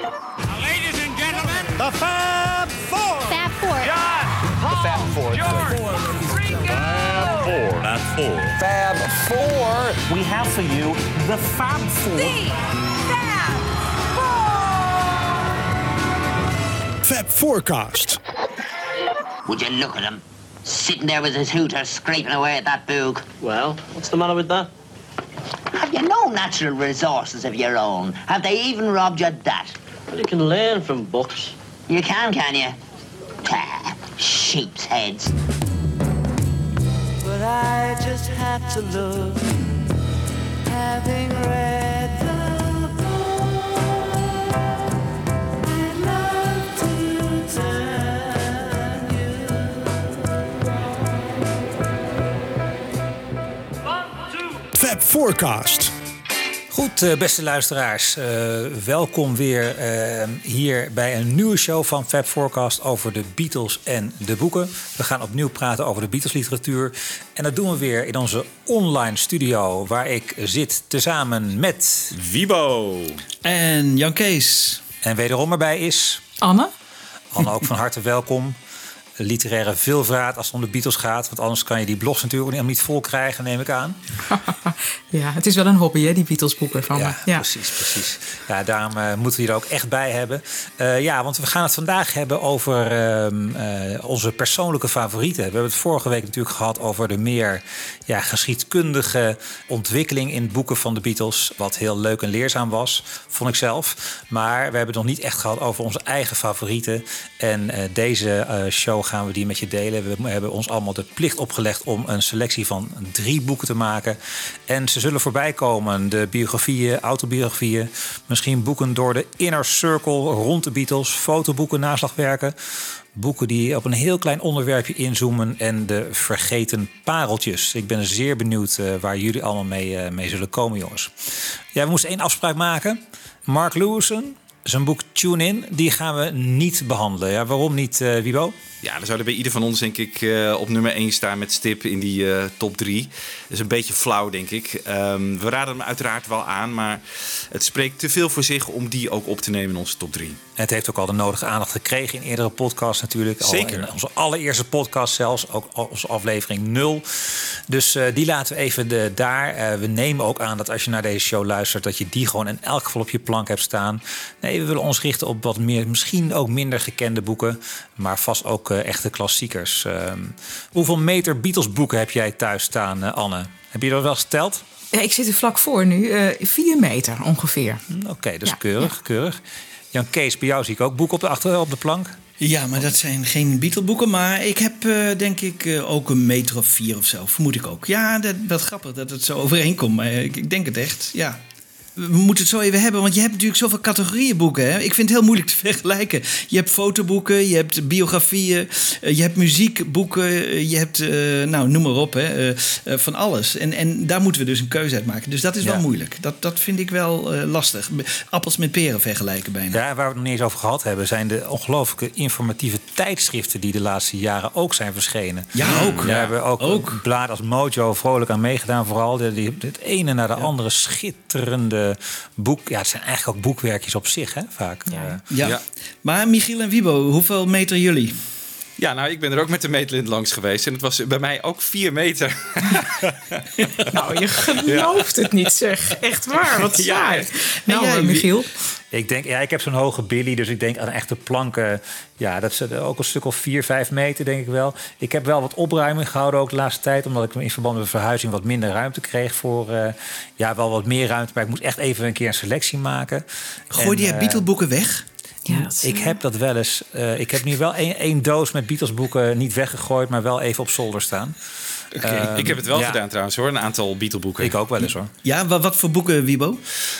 Ladies and gentlemen, The Fab Four. Fab Four. John, Paul, Fab Four. George, Ringo. Fab Four. Fab Four. We have for you the Fab Four. Fab Forecast. Would you look at him? Sitting there with his hooter scraping away at that boog. Well, what's the matter with that? Have you no natural resources of your own? Have they even robbed you of that? Well, you can learn from books. You can, can you? Ah, sheep's heads. But I just had to look, having read the book. I'd love to turn you Fab Forecast. Eh, beste luisteraars. eh, welkom weer eh, hier bij een nieuwe show van Fab Forecast over de Beatles en de boeken. We gaan opnieuw praten over de Beatles literatuur. En dat doen we weer in onze online studio, waar ik zit tezamen met... Wibo. En Jan Kees. En wederom erbij is... Anne? Anne, ook van harte welkom. Literaire veelvraat als het om de Beatles gaat. Want anders kan je die blogs natuurlijk helemaal niet vol krijgen, neem ik aan. Ja, het is wel een hobby, hè, die Beatles-boeken van me. Ja, Ja. precies, precies. Ja, daarom eh, moeten we je er ook echt bij hebben. Eh, ja, want we gaan het vandaag hebben over ehm, eh, onze persoonlijke favorieten. We hebben het vorige week natuurlijk gehad over de meer ja, geschiedkundige ontwikkeling in boeken van de Beatles. Wat heel leuk en leerzaam was, vond ik zelf. Maar we hebben het nog niet echt gehad over onze eigen favorieten. En deze show gaan we die met je delen. We hebben ons allemaal de plicht opgelegd om een selectie van drie boeken te maken. En ze zullen voorbij komen. De biografieën, autobiografieën. Misschien boeken door de inner circle rond de Beatles. Fotoboeken, naslagwerken. Boeken die op een heel klein onderwerpje inzoomen. En de vergeten pareltjes. Ik ben zeer benieuwd eh, waar jullie allemaal mee, eh, mee zullen komen, jongens. Ja, we moesten één afspraak maken. Mark Lewison, zijn boek Tune In, die gaan we niet behandelen. Ja, waarom niet, eh Wibo? Ja, dan zouden bij ieder van ons denk ik eh, op nummer 1 staan met stip in die eh, top 3. Dat is een beetje flauw, denk ik. Ehm, we raden hem uiteraard wel aan, maar het spreekt te veel voor zich om die ook op te nemen in onze top 3. Het heeft ook al de nodige aandacht gekregen in eerdere podcasts natuurlijk. Al Zeker. in onze allereerste podcast zelfs, ook al- onze aflevering 0. Dus eh, die laten we even de, daar. Eh, we nemen ook aan dat als je naar deze show luistert... dat je die gewoon in elk geval op je plank hebt staan. Nee, we willen ons richten op wat meer, misschien ook minder gekende boeken... maar vast ook eh, echte klassiekers. Ehm, hoeveel meter Beatles boeken heb jij thuis staan, Anne? Heb je dat wel geteld? Ja, ik zit er vlak voor nu. eh vier meter ongeveer. Hm, Oké, dus Ja, keurig, keurig. Jan Kees, bij jou zie ik ook boeken op de, achter, op de plank. Ja, maar dat zijn geen Beatle-boeken. Maar ik heb eh, denk ik eh, ook een meter of vier of zo. Vermoed ik ook. Ja, dat, wat grappig dat het zo overeenkomt. Maar ik denk het echt, ja. We moeten het zo even hebben, want je hebt natuurlijk zoveel categorieën boeken. Hè? Ik vind het heel moeilijk te vergelijken. Je hebt fotoboeken, je hebt biografieën, eh, je hebt muziekboeken, eh, je hebt, eh, nou noem maar op, hè, van alles. En, en daar moeten we dus een keuze uit maken. Dus dat is Ja. wel moeilijk. Dat, dat vind ik wel lastig. Appels met peren vergelijken bijna. Ja, waar we het nog niet eens over gehad hebben, zijn de ongelooflijke informatieve tijdschriften die de laatste jaren ook zijn verschenen. Ja, ook. Daar hebben we ook, ook. bladen als Mojo vrolijk aan meegedaan. Vooral die- het ene naar de andere schitterende boek. Ja, het zijn eigenlijk ook boekwerkjes op zich, hè, vaak. Ja. Eh, Ja. Ja. Maar Michiel en Wibo, hoeveel meter jullie? Ja, nou, ik ben er ook met de meetlint langs geweest en het was bij mij ook 4 meter. Nou, je gelooft het niet, zeg. Echt waar, wat Ja, saai. echt. Nou, jij, eh, Michiel? Ik denk, ja, ik heb zo'n hoge billy, dus ik denk aan echte planken. Ja, dat is ook een stuk of 4, 5 meter, denk ik wel. Ik heb wel wat opruiming gehouden ook de laatste tijd, omdat ik in verband met de verhuizing wat minder ruimte kreeg voor, eh, ja, wel wat meer ruimte. Maar ik moet echt even een keer een selectie maken. Gooide jij eh, Beatle-boeken weg? Ja, is, Ik eh, heb dat wel eens. eh, ik heb nu wel één, één doos met Beatles boeken niet weggegooid, maar wel even op zolder staan. Ehm, ik heb het wel ja. gedaan trouwens hoor, een aantal Beatle-boeken. Ik ook wel eens hoor. Ja, wat, wat voor boeken, Wibo?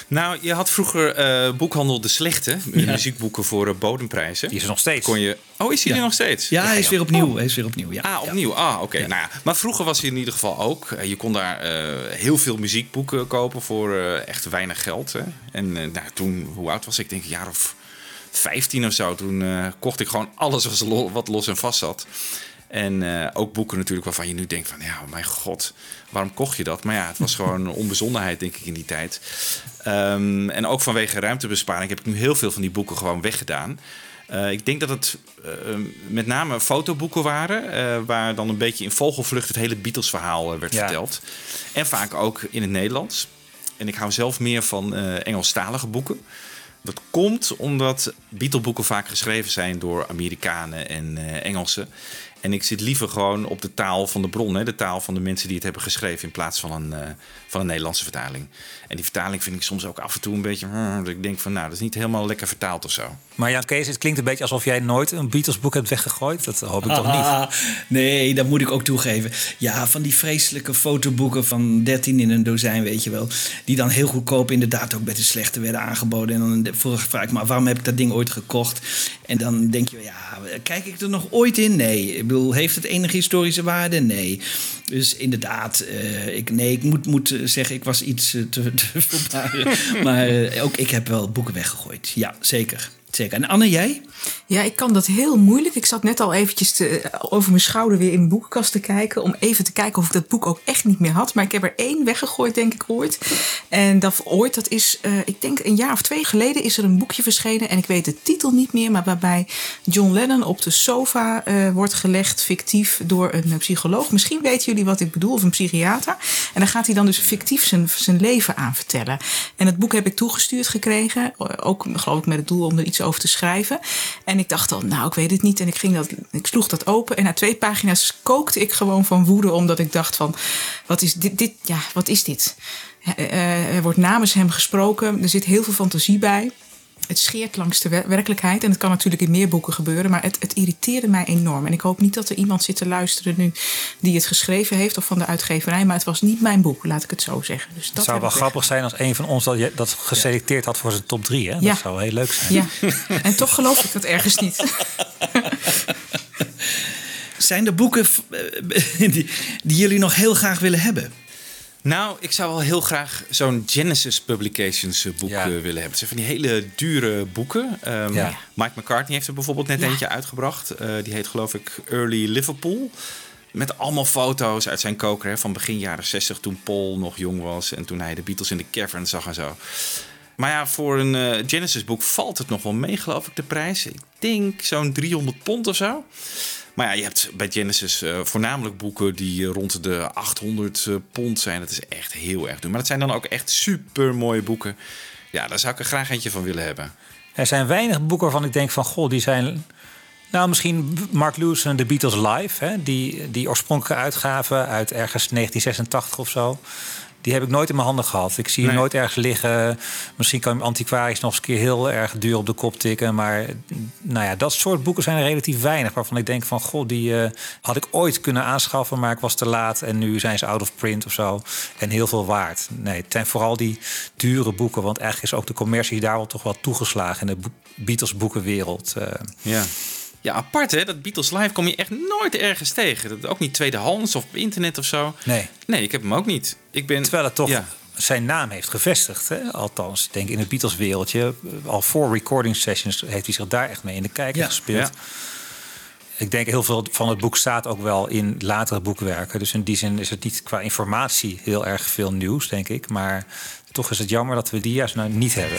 Nou, je had vroeger eh, boekhandel De Slechte, muziekboeken voor eh, bodemprijzen. Die is er nog steeds. Kon je... Oh, is die Ja. er nog steeds? Ja, hij is ja. weer opnieuw. Hij is weer opnieuw, ja. Ah, opnieuw. Ah, oké. Nou ja, maar vroeger was hij in ieder geval ook. Eh, Je kon daar eh, heel veel muziekboeken kopen voor eh, echt weinig geld. Hè. En eh, nou, toen, hoe oud was ik? Denk ik een jaar of 15 of zo. Toen eh, kocht ik gewoon alles wat los en vast zat. En eh, ook boeken natuurlijk waarvan je nu denkt van... ja, mijn god, waarom kocht je dat? Maar ja, het was gewoon een onbezonnenheid, denk ik, in die tijd. Ehm, en ook vanwege ruimtebesparing heb ik nu heel veel van die boeken gewoon weggedaan. Eh, ik denk dat het eh, met name fotoboeken waren... waar dan een beetje in vogelvlucht het hele Beatles-verhaal werd Ja. verteld. En vaak ook in het Nederlands. En ik hou zelf meer van Engelstalige boeken. Dat komt omdat Beatle-boeken vaak geschreven zijn door Amerikanen en Engelsen. En ik zit liever gewoon op de taal van de bron, hè, de taal van de mensen die het hebben geschreven, in plaats van een, eh, van een Nederlandse vertaling. En die vertaling vind ik soms ook af en toe een beetje. hmm, dat ik denk van, nou, dat is niet helemaal lekker vertaald of zo. Maar Jan Kees, het klinkt een beetje alsof jij nooit een Beatles-boek hebt weggegooid. Dat hoop ik toch niet? Ah, nee, dat moet ik ook toegeven. Ja, van die vreselijke fotoboeken van 13 in een dozijn, weet je wel. Die dan heel goedkoop inderdaad ook bij de slechte werden aangeboden. En dan vroeg vraag ik me, waarom heb ik dat ding ooit gekocht? En dan denk je, ja, kijk ik er nog ooit in? Nee. Heeft het enige historische waarde? Nee. Dus inderdaad, eh, ik, nee, ik moet, moet eh, zeggen, ik was iets eh, te, te maar eh, ook ik heb wel boeken weggegooid. Ja, zeker. Zeker. En Anne, jij? Ja, ik kan dat heel moeilijk. Ik zat net al eventjes te, over mijn schouder weer in de boekenkast te kijken. Om even te kijken of ik dat boek ook echt niet meer had. Maar ik heb er één weggegooid, denk ik ooit. En dat ooit, dat is, eh, ik denk een jaar of twee geleden, is er een boekje verschenen. En ik weet de titel niet meer. Maar waarbij John Lennon op de sofa eh, wordt gelegd, fictief, door een psycholoog. Misschien weten jullie wat ik bedoel, of een psychiater. En dan gaat hij dan dus fictief zijn, zijn leven aan vertellen. En het boek heb ik toegestuurd gekregen. Ook geloof ik met het doel om er iets over te schrijven. En ik dacht dan, nou, ik weet het niet. En ik, ging dat, ik sloeg dat open. En na twee pagina's kookte ik gewoon van woede. Omdat ik dacht van, wat is dit? dit ja, wat is dit? Eh, er wordt namens hem gesproken. Er zit heel veel fantasie bij. Het scheert langs de wer- werkelijkheid. En het kan natuurlijk in meer boeken gebeuren. Maar het, het irriteerde mij enorm. En ik hoop niet dat er iemand zit te luisteren nu die het geschreven heeft. Of van de uitgeverij. Maar het was niet mijn boek, laat ik het zo zeggen. Dus dat Het zou wel grappig zijn als een van ons dat, je- dat geselecteerd had voor zijn top 3. Hè? Dat Ja. zou heel leuk zijn. Ja, en toch geloof ik dat ergens niet. Zijn er boeken eh, die, die jullie nog heel graag willen hebben? Nou, ik zou wel heel graag zo'n Genesis Publications eh, boek Ja. eh, willen hebben. Het zijn van die hele dure boeken. Ehm, Ja. Mike McCartney heeft er bijvoorbeeld net Ja. eentje uitgebracht. Eh, die heet geloof ik Early Liverpool. Met allemaal foto's uit zijn koker hè, van begin jaren 60 toen Paul nog jong was. En toen hij de Beatles in de cavern zag en zo. Maar ja, voor een Genesis boek valt het nog wel mee, geloof ik, de prijs. Ik denk zo'n 300 pond of zo. Maar ja, je hebt bij Genesis eh, voornamelijk boeken die eh, rond de 800 eh, pond zijn. Dat is echt heel erg duur. Maar dat zijn dan ook echt super mooie boeken. Ja, daar zou ik er graag eentje van willen hebben. Er zijn weinig boeken waarvan ik denk van... goh, die zijn... Nou, misschien Mark Lewis en The Beatles Live. Hè? Die, die oorspronkelijke uitgave uit ergens 1986 of zo. Die heb ik nooit in mijn handen gehad. Ik zie hem Nee. nooit ergens liggen. Misschien kan je hem antiquarisch nog eens een keer heel erg duur op de kop tikken. Maar nou ja, dat soort boeken zijn er relatief weinig. Waarvan ik denk van, goh, die eh, had ik ooit kunnen aanschaffen. Maar ik was te laat en nu zijn ze out of print of zo. En heel veel waard. Nee, het zijn vooral die dure boeken. Want eigenlijk is ook de commercie daar wel toch wel toegeslagen in de Beatles boekenwereld. eh. Ja. Ja, apart hè. Dat Beatles Live kom je echt nooit ergens tegen. Dat, ook niet tweedehands of op internet of zo. nee. Nee, ik heb hem ook niet. Ik ben, Terwijl het toch Ja. zijn naam heeft gevestigd. Hè? Althans, ik denk in het Beatles-wereldje. Al voor recording sessions heeft hij zich daar echt mee in de kijker Ja, gespeeld. ja. Ik denk heel veel van het boek staat ook wel in latere boekwerken. Dus in die zin is het niet qua informatie heel erg veel nieuws, denk ik. Maar toch is het jammer dat we die juist nou niet hebben.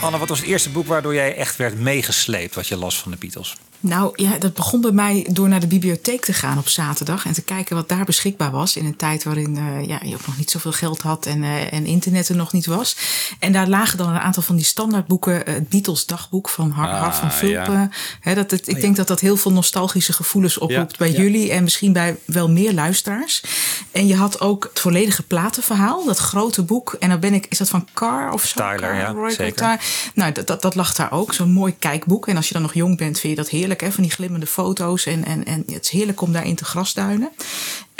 Anne, wat was het eerste boek waardoor jij echt werd meegesleept wat je las van de Beatles? Nou ja, dat begon bij mij door naar de bibliotheek te gaan op zaterdag. En te kijken wat daar beschikbaar was. In een tijd waarin eh, ja, je ook nog niet zoveel geld had en, eh, en internet er nog niet was. En daar lagen dan een aantal van die standaardboeken. eh, Het Beatles dagboek van Har Hart van Ah, Vulpen. ja. Dat het, ik denk dat dat heel veel nostalgische gevoelens oproept bij jullie. En misschien bij wel meer luisteraars. En je had ook het volledige platenverhaal. Dat grote boek. En dan ben ik, is dat van Carr of zo? Tyler, Carr, ja, Roy zeker. Nou, dat, dat, dat lag daar ook. Zo'n mooi kijkboek. En als je dan nog jong bent, vind je dat heerlijk. Van die glimmende foto's. En, en, en het is heerlijk om daarin te grasduinen.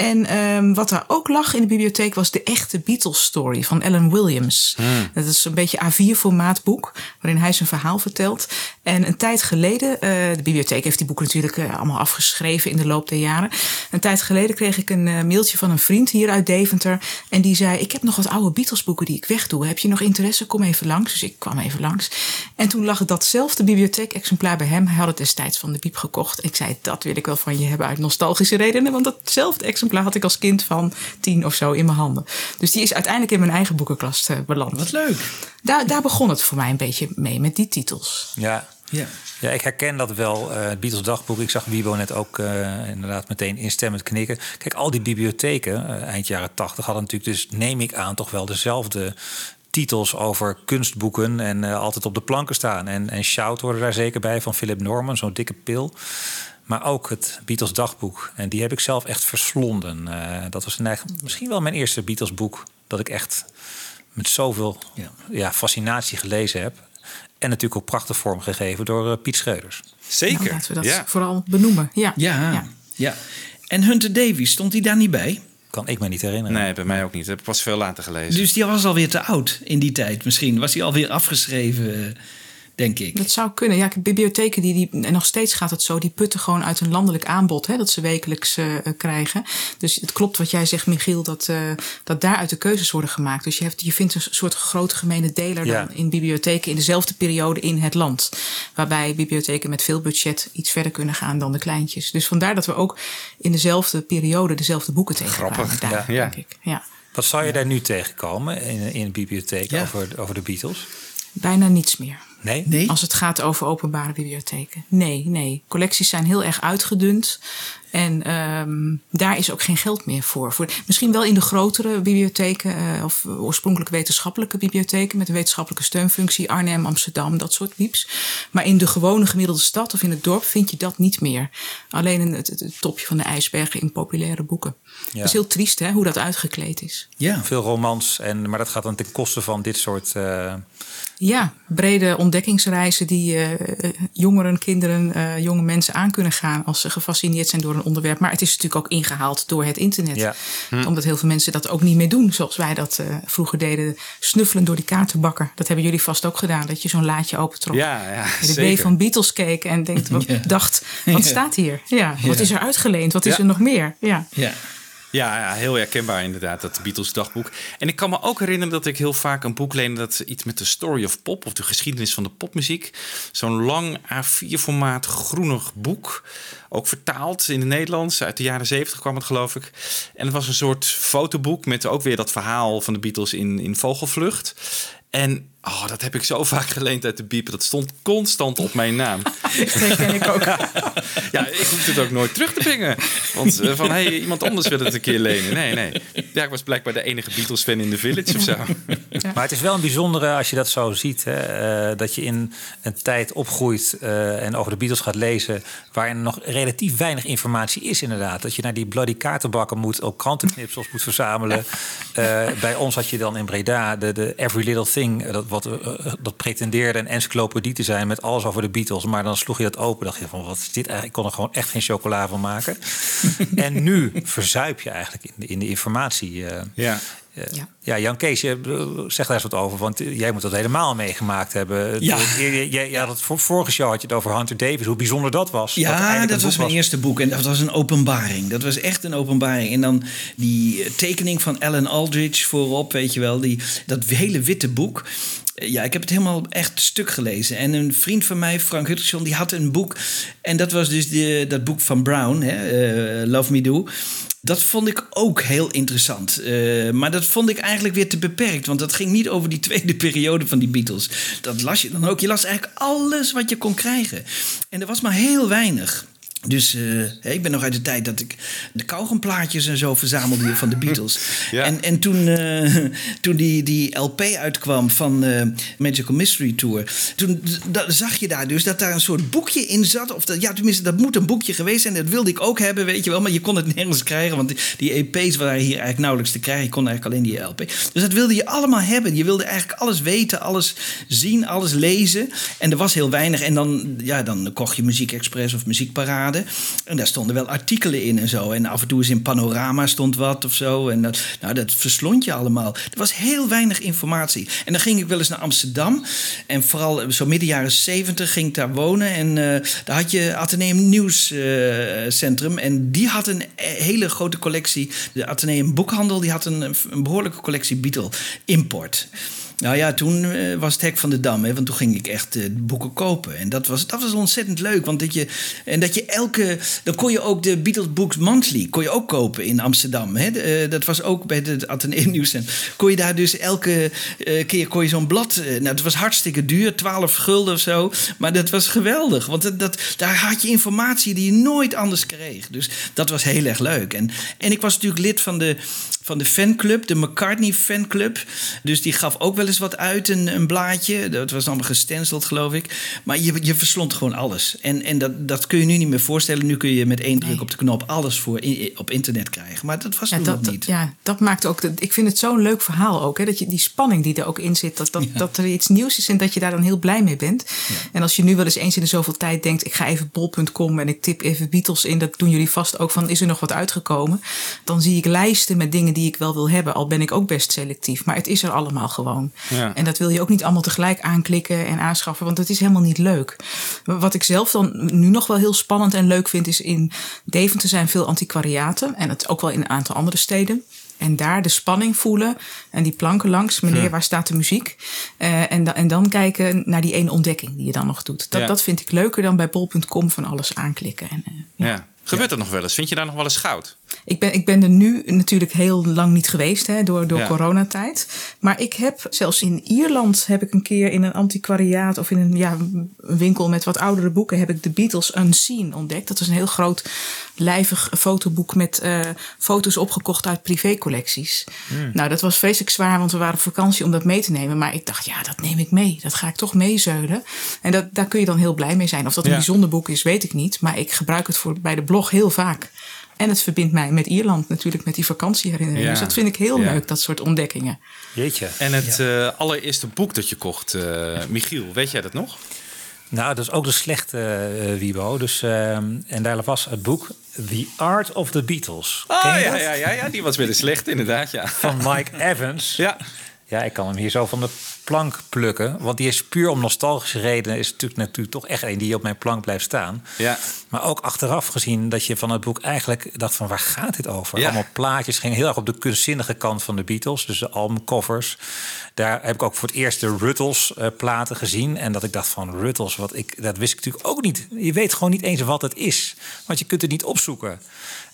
En ehm, wat daar ook lag in de bibliotheek was de echte Beatles story van Alan Williams. Dat is een beetje A4-formaat boek, waarin hij zijn verhaal vertelt. En een tijd geleden, eh, de bibliotheek heeft die boeken natuurlijk eh, allemaal afgeschreven in de loop der jaren. Een tijd geleden kreeg ik een eh, mailtje van een vriend hier uit Deventer. En die zei: Ik heb nog wat oude Beatles-boeken die ik wegdoe. Heb je nog interesse? Kom even langs. Dus ik kwam even langs. En toen lag datzelfde bibliotheek-exemplaar bij hem. Hij had het destijds van de Biep gekocht. Ik zei: Dat wil ik wel van je hebben uit nostalgische redenen. Want datzelfde exemplaar had ik als kind van tien of zo in mijn handen. Dus die is uiteindelijk in mijn eigen boekenkast eh, beland. Wat leuk. Daar, daar begon het voor mij een beetje mee met die titels. Ja. Ja. Ja, ik herken dat wel. eh, het Beatles dagboek. Ik zag Wiebo net ook eh, inderdaad meteen instemmend knikken. Kijk, al die bibliotheken, eind jaren tachtig, hadden natuurlijk dus, neem ik aan, toch wel dezelfde titels over kunstboeken en eh, altijd op de planken staan. En, en Shout hoorde daar zeker bij van Philip Norman, zo'n dikke pil. Maar ook het Beatles dagboek. En die heb ik zelf echt verslonden. Eh, dat was misschien wel mijn eerste Beatles boek dat ik echt met zoveel Ja. ja. fascinatie gelezen heb. En natuurlijk ook prachtig vormgegeven door eh, Piet Scheuders. Zeker. Nou, laten we dat ja. vooral benoemen. Ja. Ja, ja. En Hunter Davies, stond hij daar niet bij? Kan ik me niet herinneren. Nee, bij mij ook niet. Dat heb ik pas veel later gelezen. Dus die was alweer te oud in die tijd misschien. Was hij alweer afgeschreven, denk ik. Dat zou kunnen. Ja, bibliotheken, die, die, en nog steeds gaat het zo, die putten gewoon uit een landelijk aanbod, hè, dat ze wekelijks eh, eh, krijgen. Dus het klopt wat jij zegt, Michiel, dat, eh, dat daaruit de keuzes worden gemaakt. Dus je, hebt, je vindt een soort grote gemene deler Ja. dan in bibliotheken in dezelfde periode in het land. Waarbij bibliotheken met veel budget iets verder kunnen gaan dan de kleintjes. Dus vandaar dat we ook in dezelfde periode dezelfde boeken tegenkwamen. Grappig, Daar, ja. denk ik. Ja. Wat zou je daar nu tegenkomen in, in een bibliotheek Ja. over, over de Beatles? Bijna niets meer. Nee? Nee? Als het gaat over openbare bibliotheken. Nee, nee. Collecties zijn heel erg uitgedund. En ehm, daar is ook geen geld meer voor. voor misschien wel in de grotere bibliotheken, eh, of oorspronkelijk wetenschappelijke bibliotheken met een wetenschappelijke steunfunctie, Arnhem, Amsterdam, dat soort wieps. Maar in de gewone gemiddelde stad of in het dorp vind je dat niet meer. Alleen een- het, het, het topje van de ijsberg in populaire boeken. Het is heel triest hè, hoe dat uitgekleed is. Ja. Veel romans, en, maar dat gaat dan ten koste van dit soort... eh, Ja, brede ontdekkingsreizen die eh, eh, jongeren, kinderen, eh, jonge mensen aan kunnen gaan als ze gefascineerd zijn door een onderwerp. Maar het is natuurlijk ook ingehaald door het internet. Ja. Omdat heel veel mensen dat ook niet meer doen zoals wij dat eh, vroeger deden. Snuffelen door die kaartenbakker. Dat hebben jullie vast ook gedaan. Dat je zo'n laadje opentrok. Ja, ja, En de zeker. B van Beatles keek en denkt, wat, Ja. dacht, wat Ja. staat hier? Ja, wat Ja. is er uitgeleend? Wat is Ja. er nog meer? Ja. Ja. Ja, ja, heel herkenbaar inderdaad, dat Beatles dagboek. En ik kan me ook herinneren dat ik heel vaak een boek leende... dat iets met de story of pop of de geschiedenis van de popmuziek. Zo'n lang A4-formaat groenig boek. Ook vertaald in het Nederlands. Uit de jaren 70 kwam het, geloof ik. En het was een soort fotoboek met ook weer dat verhaal van de Beatles in, in vogelvlucht. En oh, dat heb ik zo vaak geleend uit de biep. Dat stond constant op mijn naam. Dat herken ik ook. Ja, ik hoef het ook nooit terug te brengen. Want eh, van, hey, iemand anders wil het een keer lenen. Nee, nee. Ja, ik was blijkbaar de enige Beatles-fan in de village of zo. Maar het is wel een bijzondere als je dat zo ziet. Hè, eh, dat je in een tijd opgroeit eh, en over de Beatles gaat lezen. waarin nog relatief weinig informatie is, inderdaad. Dat je naar die bloody kaartenbakken moet, ook krantenknipsels moet verzamelen. Eh, bij ons had je dan in Breda de, de Every Little Thing. Dat, wat, eh, eh, dat pretendeerde een encyclopedie te zijn met alles over de Beatles. Maar dan sloeg je dat open. dacht je van wat is dit eigenlijk? Ik kon er gewoon echt geen chocola van maken. en nu verzuip je eigenlijk in de, in de informatie. eh, Ja. Ja. Ja. ja, Jan Kees, eh, zeg daar eens wat over. Want eh, jij moet dat helemaal meegemaakt hebben. Ja. Je, je, je- je had het voor, vorige show had je het over Hunter Davis. Hoe bijzonder dat was. Ja, dat was mijn eerste boek en dat was een openbaring. Dat was echt een openbaring. En dan die eh, tekening van Alan Aldridge voorop, weet je wel. Die, dat hele witte boek. Eh, Ja, ik heb het helemaal echt stuk gelezen. En een vriend van mij, Frank Hutchinson, die had een boek. En dat was dus de, dat boek van Brown, hè, eh, Love Me Do. Dat vond ik ook heel interessant. Eh, maar dat vond ik eigenlijk weer te beperkt. Want dat ging niet over die tweede periode van die Beatles. Dat las je dan ook. Je las eigenlijk alles wat je kon krijgen. En er was maar heel weinig. Dus eh, ik ben nog uit de tijd dat ik de kauwgomplaatjes en zo verzamelde van de Beatles. Ja. En, en toen, eh, toen die, die LP uitkwam van eh, Magical Mystery Tour... toen zag je daar dus dat daar een soort boekje in zat. Of dat, ja, tenminste, dat moet een boekje geweest zijn. Dat wilde ik ook hebben, weet je wel. Maar je kon het nergens krijgen, want die, die EP's waren hier eigenlijk nauwelijks te krijgen. Je kon eigenlijk alleen die LP. Dus dat wilde je allemaal hebben. Je wilde eigenlijk alles weten, alles zien, alles lezen. En er was heel weinig. En dan, ja, dan kocht je Muziek Express of Muziekparade. En daar stonden wel artikelen in en zo. En af en toe eens in Panorama stond wat of zo. En dat, nou, dat verslond je allemaal. Er was heel weinig informatie. En dan ging ik wel eens naar Amsterdam. En vooral zo midden jaren zeventig ging ik daar wonen. En eh, daar had je Atheneum Nieuwscentrum. en die had een eh, hele grote collectie. De Atheneum Boekhandel die had een, een behoorlijke collectie Beatle import. Nou ja, toen eh, was het hek van de dam. Hè, want toen ging ik echt eh, boeken kopen. En dat was, dat was ontzettend leuk. Want dat je, en dat je elke... Dan kon je ook de Beatles Books Monthly kon je ook kopen in Amsterdam. Hè. De, eh, dat was ook bij het Atheneum Nieuwscentrum. Kon je daar dus elke keer kon je zo'n blad... nou, het was hartstikke duur. 12 gulden of zo. Maar dat was geweldig. Want dat, dat, daar had je informatie die je nooit anders kreeg. Dus dat was heel erg leuk. En, en ik was natuurlijk lid van de, van de fanclub. De McCartney fanclub. Dus die gaf ook wel eens wat uit, een, een blaadje. Dat was allemaal gestenceld, geloof ik. Maar je, je verslond gewoon alles. En, en dat, dat kun je nu niet meer voorstellen. Nu kun je met één druk op de knop alles voor in- op internet krijgen. Maar dat was Ja, toen dat, nog niet. ja, dat maakt ook. de- ik vind het zo'n leuk verhaal ook. Hè, dat je die spanning die er ook in zit. Dat, dat, dat er iets nieuws is en dat je daar dan heel blij mee bent. En als je nu wel eens eens in de zoveel tijd denkt. Ik ga even bol.com en ik tip even Beatles in. Dat doen jullie vast ook van. Is er nog wat uitgekomen? Dan zie ik lijsten met dingen die ik wel wil hebben. Al ben ik ook best selectief. Maar het is er allemaal gewoon. Ja. En dat wil je ook niet allemaal tegelijk aanklikken en aanschaffen. Want het is helemaal niet leuk. Wat ik zelf dan nu nog wel heel spannend en leuk vind. Is in Deventer zijn veel antiquariaten. En het ook wel in een aantal andere steden. En daar de spanning voelen. En die planken langs. Meneer, waar staat de muziek? Eh, en, da- en dan kijken naar die ene ontdekking die je dan nog doet. Dat, Ja. dat vind ik leuker dan bij bol.com van alles aanklikken. En, eh, Ja. Gebeurt dat nog wel eens? Vind je daar nog wel eens goud? ik ben, ik ben er nu natuurlijk heel lang niet geweest hè, door, door Ja. coronatijd. Maar ik heb zelfs in Ierland heb ik een keer in een antiquariaat of in een, ja, een winkel met wat oudere boeken heb ik de Beatles Unseen ontdekt. Dat is een heel groot lijvig fotoboek met eh, foto's opgekocht uit privécollecties. Hmm. Nou, dat was vreselijk zwaar, want we waren op vakantie om dat mee te nemen. Maar ik dacht, ja, dat neem ik mee. Dat ga ik toch meezeulen. En dat, daar kun je dan heel blij mee zijn. Of dat een Ja. bijzonder boek is, weet ik niet. Maar ik gebruik het voor, bij de blog heel vaak. En het verbindt mij met Ierland natuurlijk, met die vakantieherinneringen. Ja. Dus dat vind ik heel Ja. leuk, dat soort ontdekkingen. Jeetje. En het eh, allereerste boek dat je kocht, eh, Michiel, weet jij dat nog? Nou, dat is ook de slechte eh, Wiebo. Dus, ehm, en daar was het boek The Art of the Beatles. Je ja, ja, ja, ja, die was weer de slechte, inderdaad. Ja. Van Mike Evans. Ja. Ja, ik kan hem hier zo van de plank plukken. Want die is puur om nostalgische redenen... is natuurlijk, natuurlijk toch echt een die op mijn plank blijft staan. Ja. Maar ook achteraf gezien dat je van het boek eigenlijk dacht van... waar gaat dit over? Ja. Allemaal plaatjes. ging heel erg op de kunstzinnige kant van de Beatles. Dus de albumcovers. Daar heb ik ook voor het eerst de Ruttles eh, platen gezien. En dat ik dacht van Ruttles, wat ik, dat wist ik natuurlijk ook niet. Je weet gewoon niet eens wat het is. Want je kunt het niet opzoeken.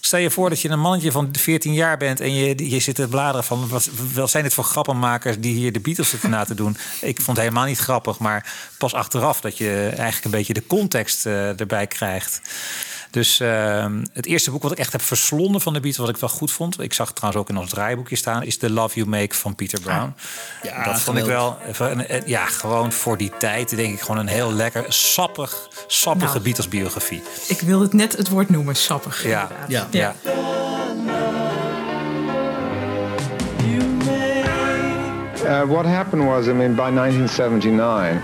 Stel je voor dat je een mannetje van 14 jaar bent en je, je zit te bladeren van wat, zijn dit voor grappenmakers die hier de Beatles zitten na te doen. Ik vond het helemaal niet grappig, maar pas achteraf dat je eigenlijk een beetje de context eh, erbij krijgt. Dus ehm, het eerste boek wat ik echt heb verslonden van de Beatles, wat ik wel goed vond. Ik zag het trouwens ook in ons draaiboekje staan, is The Love You Make van Peter Brown. Ja, dat vond ik wel, even, een- ja, gewoon voor die tijd denk ik gewoon een heel lekker sappig, sappige Nou. Beatles biografie. Ik wil het net het woord noemen, sappig. Ja, inderdaad. ja. Uh, what happened was, I mean, by 1979,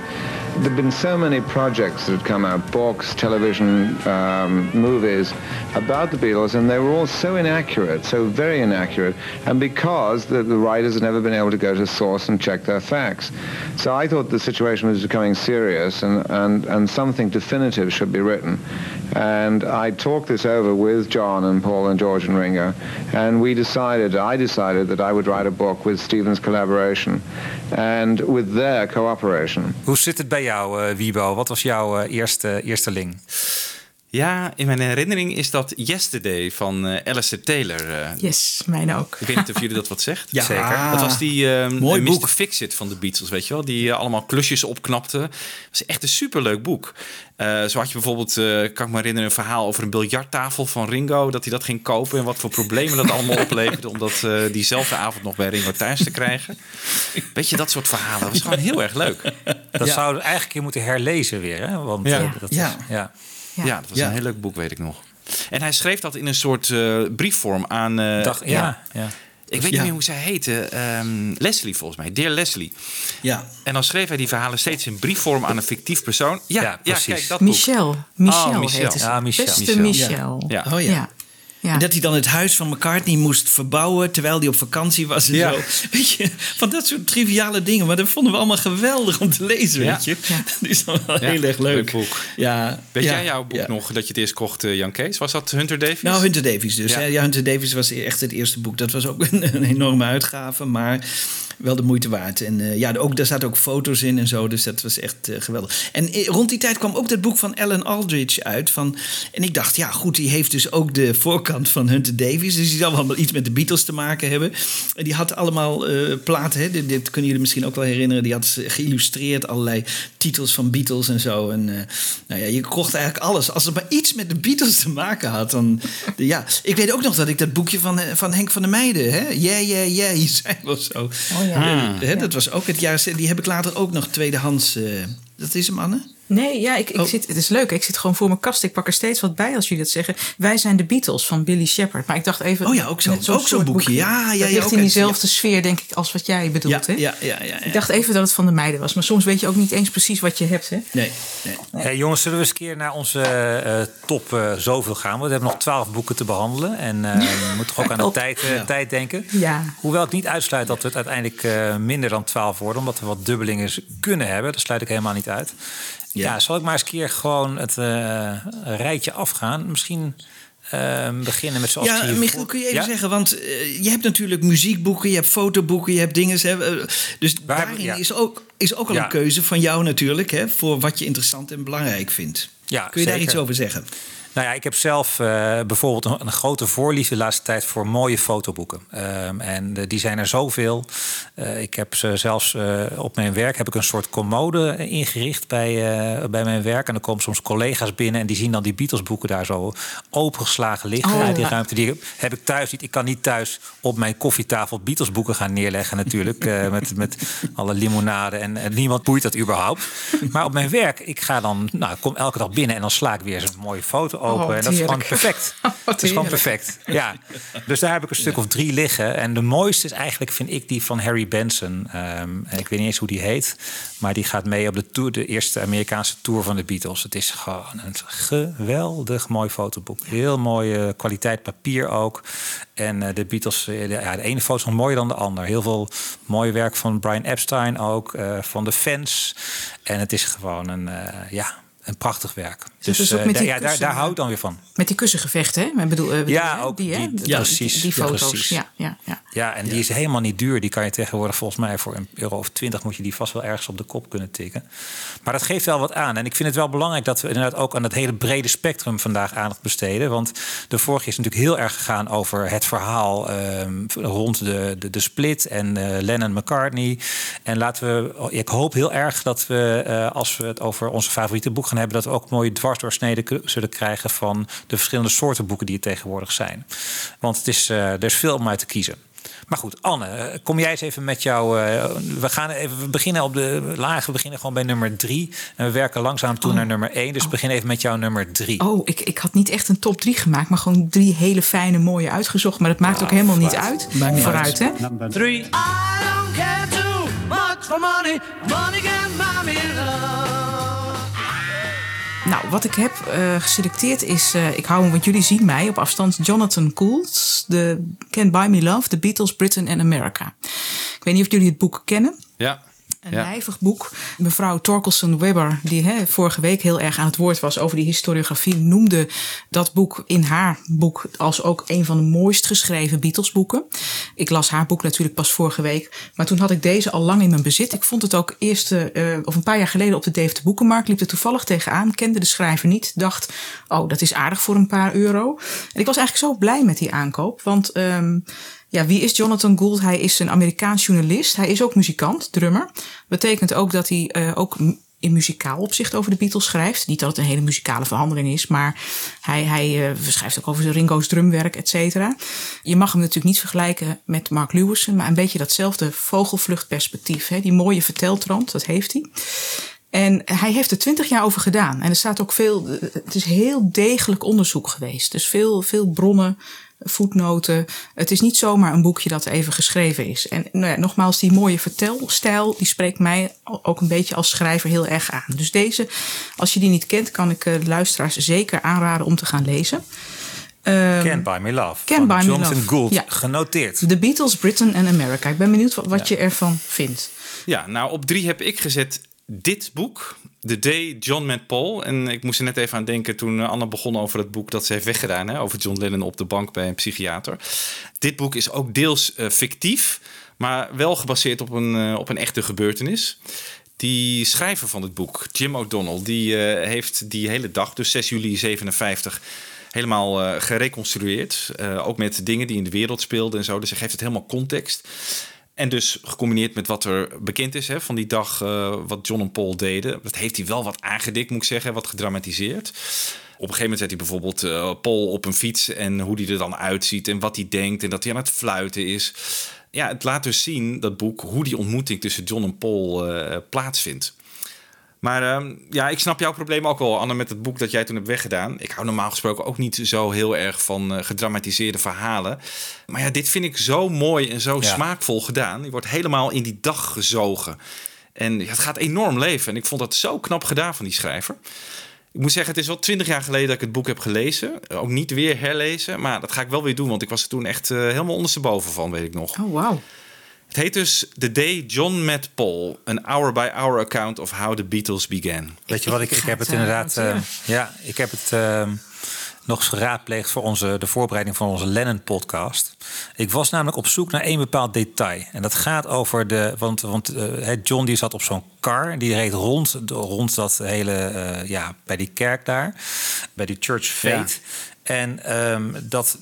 there'd been so many projects that had come out, books, television, um, movies about the Beatles, and they were all so inaccurate, so very inaccurate, and because the, the writers had never been able to go to source and check their facts. So I thought the situation was becoming serious, and, and, and something definitive should be written. And I talked this over with John and Paul and George and Ringo, and we decided, I decided that I would write a book with Stephen's collaboration and with their cooperation. Hoe zit het bij jou, eh, Wiebo? Wat was jouw eh, eerste eersteling? Ja, in mijn herinnering is dat Yesterday van eh Alistair Taylor. eh, Yes, mijn ook. Ik weet niet of jullie dat wat zegt. Ja. Zeker. Dat was die eh Mooi Mr. boek. Fixit van de Beatles, weet je wel. Die eh, allemaal klusjes opknapte. Dat was echt een superleuk boek. Eh, zo had je bijvoorbeeld, eh, kan ik me herinneren, een verhaal over een biljarttafel van Ringo. Dat hij dat ging kopen en wat voor problemen dat allemaal opleverde. Om dat diezelfde avond nog bij Ringo thuis te krijgen. Weet je, dat soort verhalen. Dat was gewoon heel erg leuk. Dat Ja. zouden we eigenlijk een keer moeten herlezen weer. Hè? Want, Ja. dat Ja. Is, ja. Ja, dat was Ja. een heel leuk boek, weet ik nog. En hij schreef dat in een soort eh, briefvorm aan... eh, Dag, ja. Ja. Ik weet Ja. niet meer hoe zij heette. Ehm, Leslie volgens mij. Dear Leslie. Ja. En dan schreef hij die verhalen steeds in briefvorm aan een fictief persoon. Ja, Ja, ja, precies. kijk, dat boek. Michel. Michel, Oh, Michel. heette ze. Ja, Michel. Beste Michel. Michel. Ja. Oh ja. Ja. En dat hij dan het huis van McCartney moest verbouwen terwijl hij op vakantie was en Ja. zo. Weet je, van dat soort triviale dingen. Maar dat vonden we allemaal geweldig om te lezen, Ja. weet je. Ja. Dat is dan wel Ja, heel erg leuk. leuk boek. Ja. Weet ja, jij jouw boek ja. nog dat je het eerst kocht, eh, Jan Kees? Was dat Hunter Davies? Nou, Hunter Davies dus. Ja. Ja. Ja, Hunter Davies was echt het eerste boek. Dat was ook een, een enorme uitgave, maar wel de moeite waard. En eh, ja, ook, daar zaten ook foto's in en zo, dus dat was echt eh, geweldig. En eh, rond die tijd kwam ook dat boek van Alan Aldridge uit. Van, en ik dacht, ja goed, die heeft dus ook de voorkant van Hunter Davies. Dus die zal wel iets met de Beatles te maken hebben. En die had allemaal eh, platen, hè, dit, kunnen jullie misschien ook wel herinneren. Die had geïllustreerd allerlei titels van Beatles en zo. En nou ja, je kocht eigenlijk alles. Als het maar iets met de Beatles te maken had, dan... Ja, ik weet ook nog dat ik dat boekje van, van Henk van der Meijden, hè? Yeah, yeah, je zei wel zo. Ja. Eh, hè, dat was ook het jaar... Die heb ik later ook nog tweedehands... eh, dat is hem, Anne? Nee, ja, ik, ik Oh. zit, het is leuk. Ik zit gewoon voor mijn kast. Ik pak er steeds wat bij als jullie dat zeggen. Wij zijn de Beatles van Billy Shepherd. Maar ik dacht even... Oh ja, ook zo- zo'n soort boekje. Ja, ja, dat ja, ligt in diezelfde sfeer, denk ik, als wat jij bedoelt. Ja, hè? ja, ja, ja, ja. Ik dacht even dat het van de meiden was. Maar soms weet je ook niet eens precies wat je hebt. Hè? Nee, nee. Hey, jongens, zullen we eens een keer naar onze eh, top eh, zoveel gaan? Want we hebben nog twaalf boeken te behandelen. En eh, we moeten toch ook aan de tijd, eh, tijd denken. Ja. Hoewel ik niet uitsluit dat het uiteindelijk eh, minder dan 12 worden, omdat we wat dubbelingen kunnen hebben. Dat sluit ik helemaal niet uit. Ja, zal ik maar eens een keer gewoon het eh, rijtje afgaan? Misschien eh, beginnen met zoals Ja, Michiel, kun je even Ja? zeggen, want eh, je hebt natuurlijk muziekboeken, je hebt fotoboeken, je hebt dingen. Hè, eh, dus Waar- daarin ja. is, ook, is ook al een keuze van jou natuurlijk, hè, voor wat je interessant en belangrijk vindt. Ja, kun je daar iets over zeggen? Nou ja, ik heb zelf eh, bijvoorbeeld een, een grote voorliefde de laatste tijd voor mooie fotoboeken. Ehm, en eh, die zijn er zoveel. Eh, ik heb ze zelfs op mijn werk heb ik een soort commode ingericht bij, bij mijn werk. En dan komen soms collega's binnen en die zien dan die Beatles boeken daar zo opengeslagen liggen. Oh. die ruimte die heb ik thuis niet. Ik kan niet thuis op mijn koffietafel Beatles boeken gaan neerleggen natuurlijk. met, met alle limonade en, en niemand boeit dat überhaupt. Maar op mijn werk, ik ga dan, nou, kom elke dag binnen en dan sla ik weer zo'n mooie foto open. Oh, en dat is gewoon perfect. Wat dat is gewoon perfect. Ja. Dus daar heb ik een stuk of drie liggen. En de mooiste is eigenlijk, vind ik, die van Harry Benson. Ehm, ik weet niet eens hoe die heet. Maar die gaat mee op de, tour, de eerste Amerikaanse tour van de Beatles. Het is gewoon een geweldig mooi fotoboek. Heel mooie kwaliteit papier ook. En eh, de Beatles, eh, de, ja, de ene foto is nog mooier dan de ander. Heel veel mooi werk van Brian Epstein ook. eh, van de fans. En het is gewoon een, ja, een prachtig werk. Dus met daar- ja, daar, daar hou ik dan weer van. Met die kussengevechten, hè? Bedoel, eh, bedoel Ja, ook die, hè? die- ja, precies, Die foto's, precies. ja, ja, ja. Ja, en die is helemaal niet duur. Die kan je tegenwoordig volgens mij voor een euro of twintig moet je die vast wel ergens op de kop kunnen tikken. Maar dat geeft wel wat aan. En ik vind het wel belangrijk dat we inderdaad ook aan het hele brede spectrum vandaag aandacht besteden. Want de vorige is natuurlijk heel erg gegaan over het verhaal ehm, rond de, de, de split en eh, Lennon McCartney. En laten we, ik hoop heel erg dat we, als we het over onze favoriete boek gaan hebben, dat we ook mooie dwarsdoorsneden zullen krijgen van de verschillende soorten boeken die er tegenwoordig zijn. Want het is, eh, er is veel om uit te kiezen. Maar goed, Anne, eh, kom jij eens even met jou. eh, we, gaan even, we beginnen op de laag, we beginnen gewoon bij nummer drie. En we werken langzaam toe naar nummer één. Dus begin even met jouw nummer drie. Oh, ik, ik had niet echt een top 3 gemaakt, maar gewoon drie hele fijne, mooie uitgezocht. Maar dat maakt ook helemaal niet uit. Maakt niet Vooruit, hè? Three. I don't care too much for money. Money can buy me love. Nou, wat ik heb eh, geselecteerd is, eh, ik hou hem, want jullie zien mij op afstand, Jonathan Coults, de Can't Buy Me Love, The Beatles, Britain and America. Ik weet niet of jullie het boek kennen. Ja. Een Ja. lijvig boek. Mevrouw Torkelson Webber, die hè, vorige week heel erg aan het woord was over die historiografie, noemde dat boek in haar boek als ook een van de mooist geschreven Beatles-boeken. Ik las haar boek natuurlijk pas vorige week, maar toen had ik deze al lang in mijn bezit. Ik vond het ook eerst, eh, of een paar jaar geleden op de Deventer Boekenmarkt, liep er toevallig tegenaan, kende de schrijver niet, dacht, oh, dat is aardig voor een paar euro. En ik was eigenlijk zo blij met die aankoop, want. ehm, ja, wie is Jonathan Gould? Hij is een Amerikaans journalist. Hij is ook muzikant, drummer. Betekent ook dat hij eh, ook in muzikaal opzicht over de Beatles schrijft. Niet dat het een hele muzikale verhandeling is, maar hij, hij eh, schrijft ook over Ringo's drumwerk, et cetera. Je mag hem natuurlijk niet vergelijken met Mark Lewison, maar een beetje datzelfde vogelvluchtperspectief. Hè? Die mooie verteltrand, dat heeft hij. En hij heeft er twintig jaar over gedaan. En er staat ook veel, het is heel degelijk onderzoek geweest. Dus veel, veel bronnen, voetnoten. Het is niet zomaar een boekje dat even geschreven is. En nou ja, nogmaals, die mooie vertelstijl, die spreekt mij ook een beetje als schrijver heel erg aan. Dus deze, als je die niet kent, kan ik eh, de luisteraars zeker aanraden om te gaan lezen. Ehm, Can't Buy Me Love Can't van Buy Me Jonathan Love. Gould. Ja. Genoteerd. The Beatles, Britain en America. Ik ben benieuwd wat, wat je ervan vindt. Ja, nou op drie heb ik gezet dit boek. The Day John Met Paul. En ik moest er net even aan denken toen eh, Anna begon over het boek dat ze heeft weggedaan. Hè, over John Lennon op de bank bij een psychiater. Dit boek is ook deels eh, fictief, maar wel gebaseerd op een, eh, op een echte gebeurtenis. Die schrijver van het boek, Jim O'Donnell, die heeft die hele dag, dus 6 juli 57, helemaal gereconstrueerd. Ook met dingen die in de wereld speelden en zo. Dus hij geeft het helemaal context. En dus gecombineerd met wat er bekend is hè, van die dag, eh, wat John en Paul deden. Dat heeft hij wel wat aangedikt, moet ik zeggen, wat gedramatiseerd. Op een gegeven moment zet hij bijvoorbeeld eh, Paul op een fiets en hoe hij er dan uitziet en wat hij denkt en dat hij aan het fluiten is. Ja, het laat dus zien, dat boek, hoe die ontmoeting tussen John en Paul eh, plaatsvindt. Maar ehm, ja, ik snap jouw probleem ook wel, Anne, met het boek dat jij toen hebt weggedaan. Ik hou normaal gesproken ook niet zo heel erg van eh, gedramatiseerde verhalen. Maar ja, dit vind ik zo mooi en zo Ja. smaakvol gedaan. Je wordt helemaal in die dag gezogen. En ja, het gaat enorm leven. En ik vond dat zo knap gedaan van die schrijver. Ik moet zeggen, het is wel twintig jaar geleden dat ik het boek heb gelezen. Ook niet weer herlezen, maar dat ga ik wel weer doen. Want ik was er toen echt eh, helemaal ondersteboven van, weet ik nog. Oh, wauw. Het heet dus The Day John Met Paul. An hour-by-hour account of how the Beatles began. Weet je wat, ik, ik heb het inderdaad... eh, ja, ik heb het eh, nog eens geraadpleegd voor onze, de voorbereiding van onze Lennon-podcast. Ik was namelijk op zoek naar één bepaald detail. En dat gaat over de... Want, want eh, hè, John die zat op zo'n kar. Die reed rond, rond dat hele... eh, ja, bij die kerk daar. Bij die Church Faith. En ehm, dat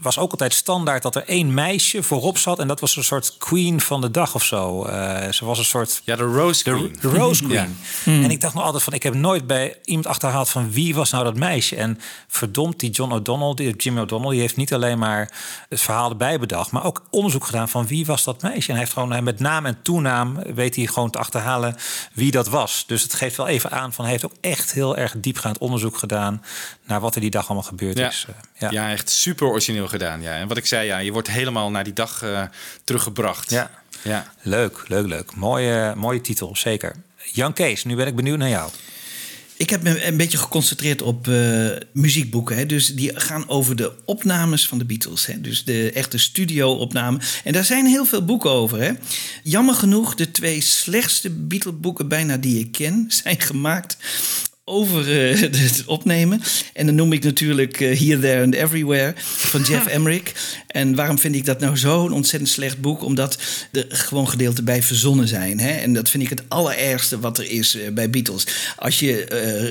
was ook altijd standaard dat er één meisje voorop zat. En dat was een soort queen van de dag of zo. Eh, ze was een soort... Ja, de Rose Queen. De, de Rose Queen. Ja. En ik dacht nog altijd van... Ik heb nooit bij iemand achterhaald van wie was nou dat meisje. En verdomd, die John O'Donnell, die Jimmy O'Donnell... die heeft niet alleen maar het verhaal erbij bedacht... maar ook onderzoek gedaan van wie was dat meisje. En hij heeft gewoon met naam en toenaam... weet hij gewoon te achterhalen wie dat was. Dus het geeft wel even aan van... hij heeft ook echt heel erg diepgaand onderzoek gedaan... naar wat er die dag allemaal gebeurd Ja. is. Eh, Ja. echt super origineel gedaan. Ja. En wat ik zei, ja, je wordt helemaal naar die dag eh, teruggebracht. Ja. Ja. Leuk, leuk, leuk. Mooie, mooie titel, zeker. Jan Kees, nu ben ik benieuwd naar jou. Ik heb me een beetje geconcentreerd op eh, muziekboeken. Hè. Dus die gaan over de opnames van de Beatles. Hè. Dus de echte studio-opname. En daar zijn heel veel boeken over. Hè. Jammer genoeg, de twee slechtste Beatle-boeken bijna die ik ken... zijn gemaakt over eh, het opnemen. En dan noem ik natuurlijk eh, Here, There and Everywhere van Jeff Emmerich. En waarom vind ik dat nou zo'n ontzettend slecht boek? Omdat er gewoon gedeelten bij verzonnen zijn. Hè? En dat vind ik het allerergste wat er is eh, bij Beatles. Als je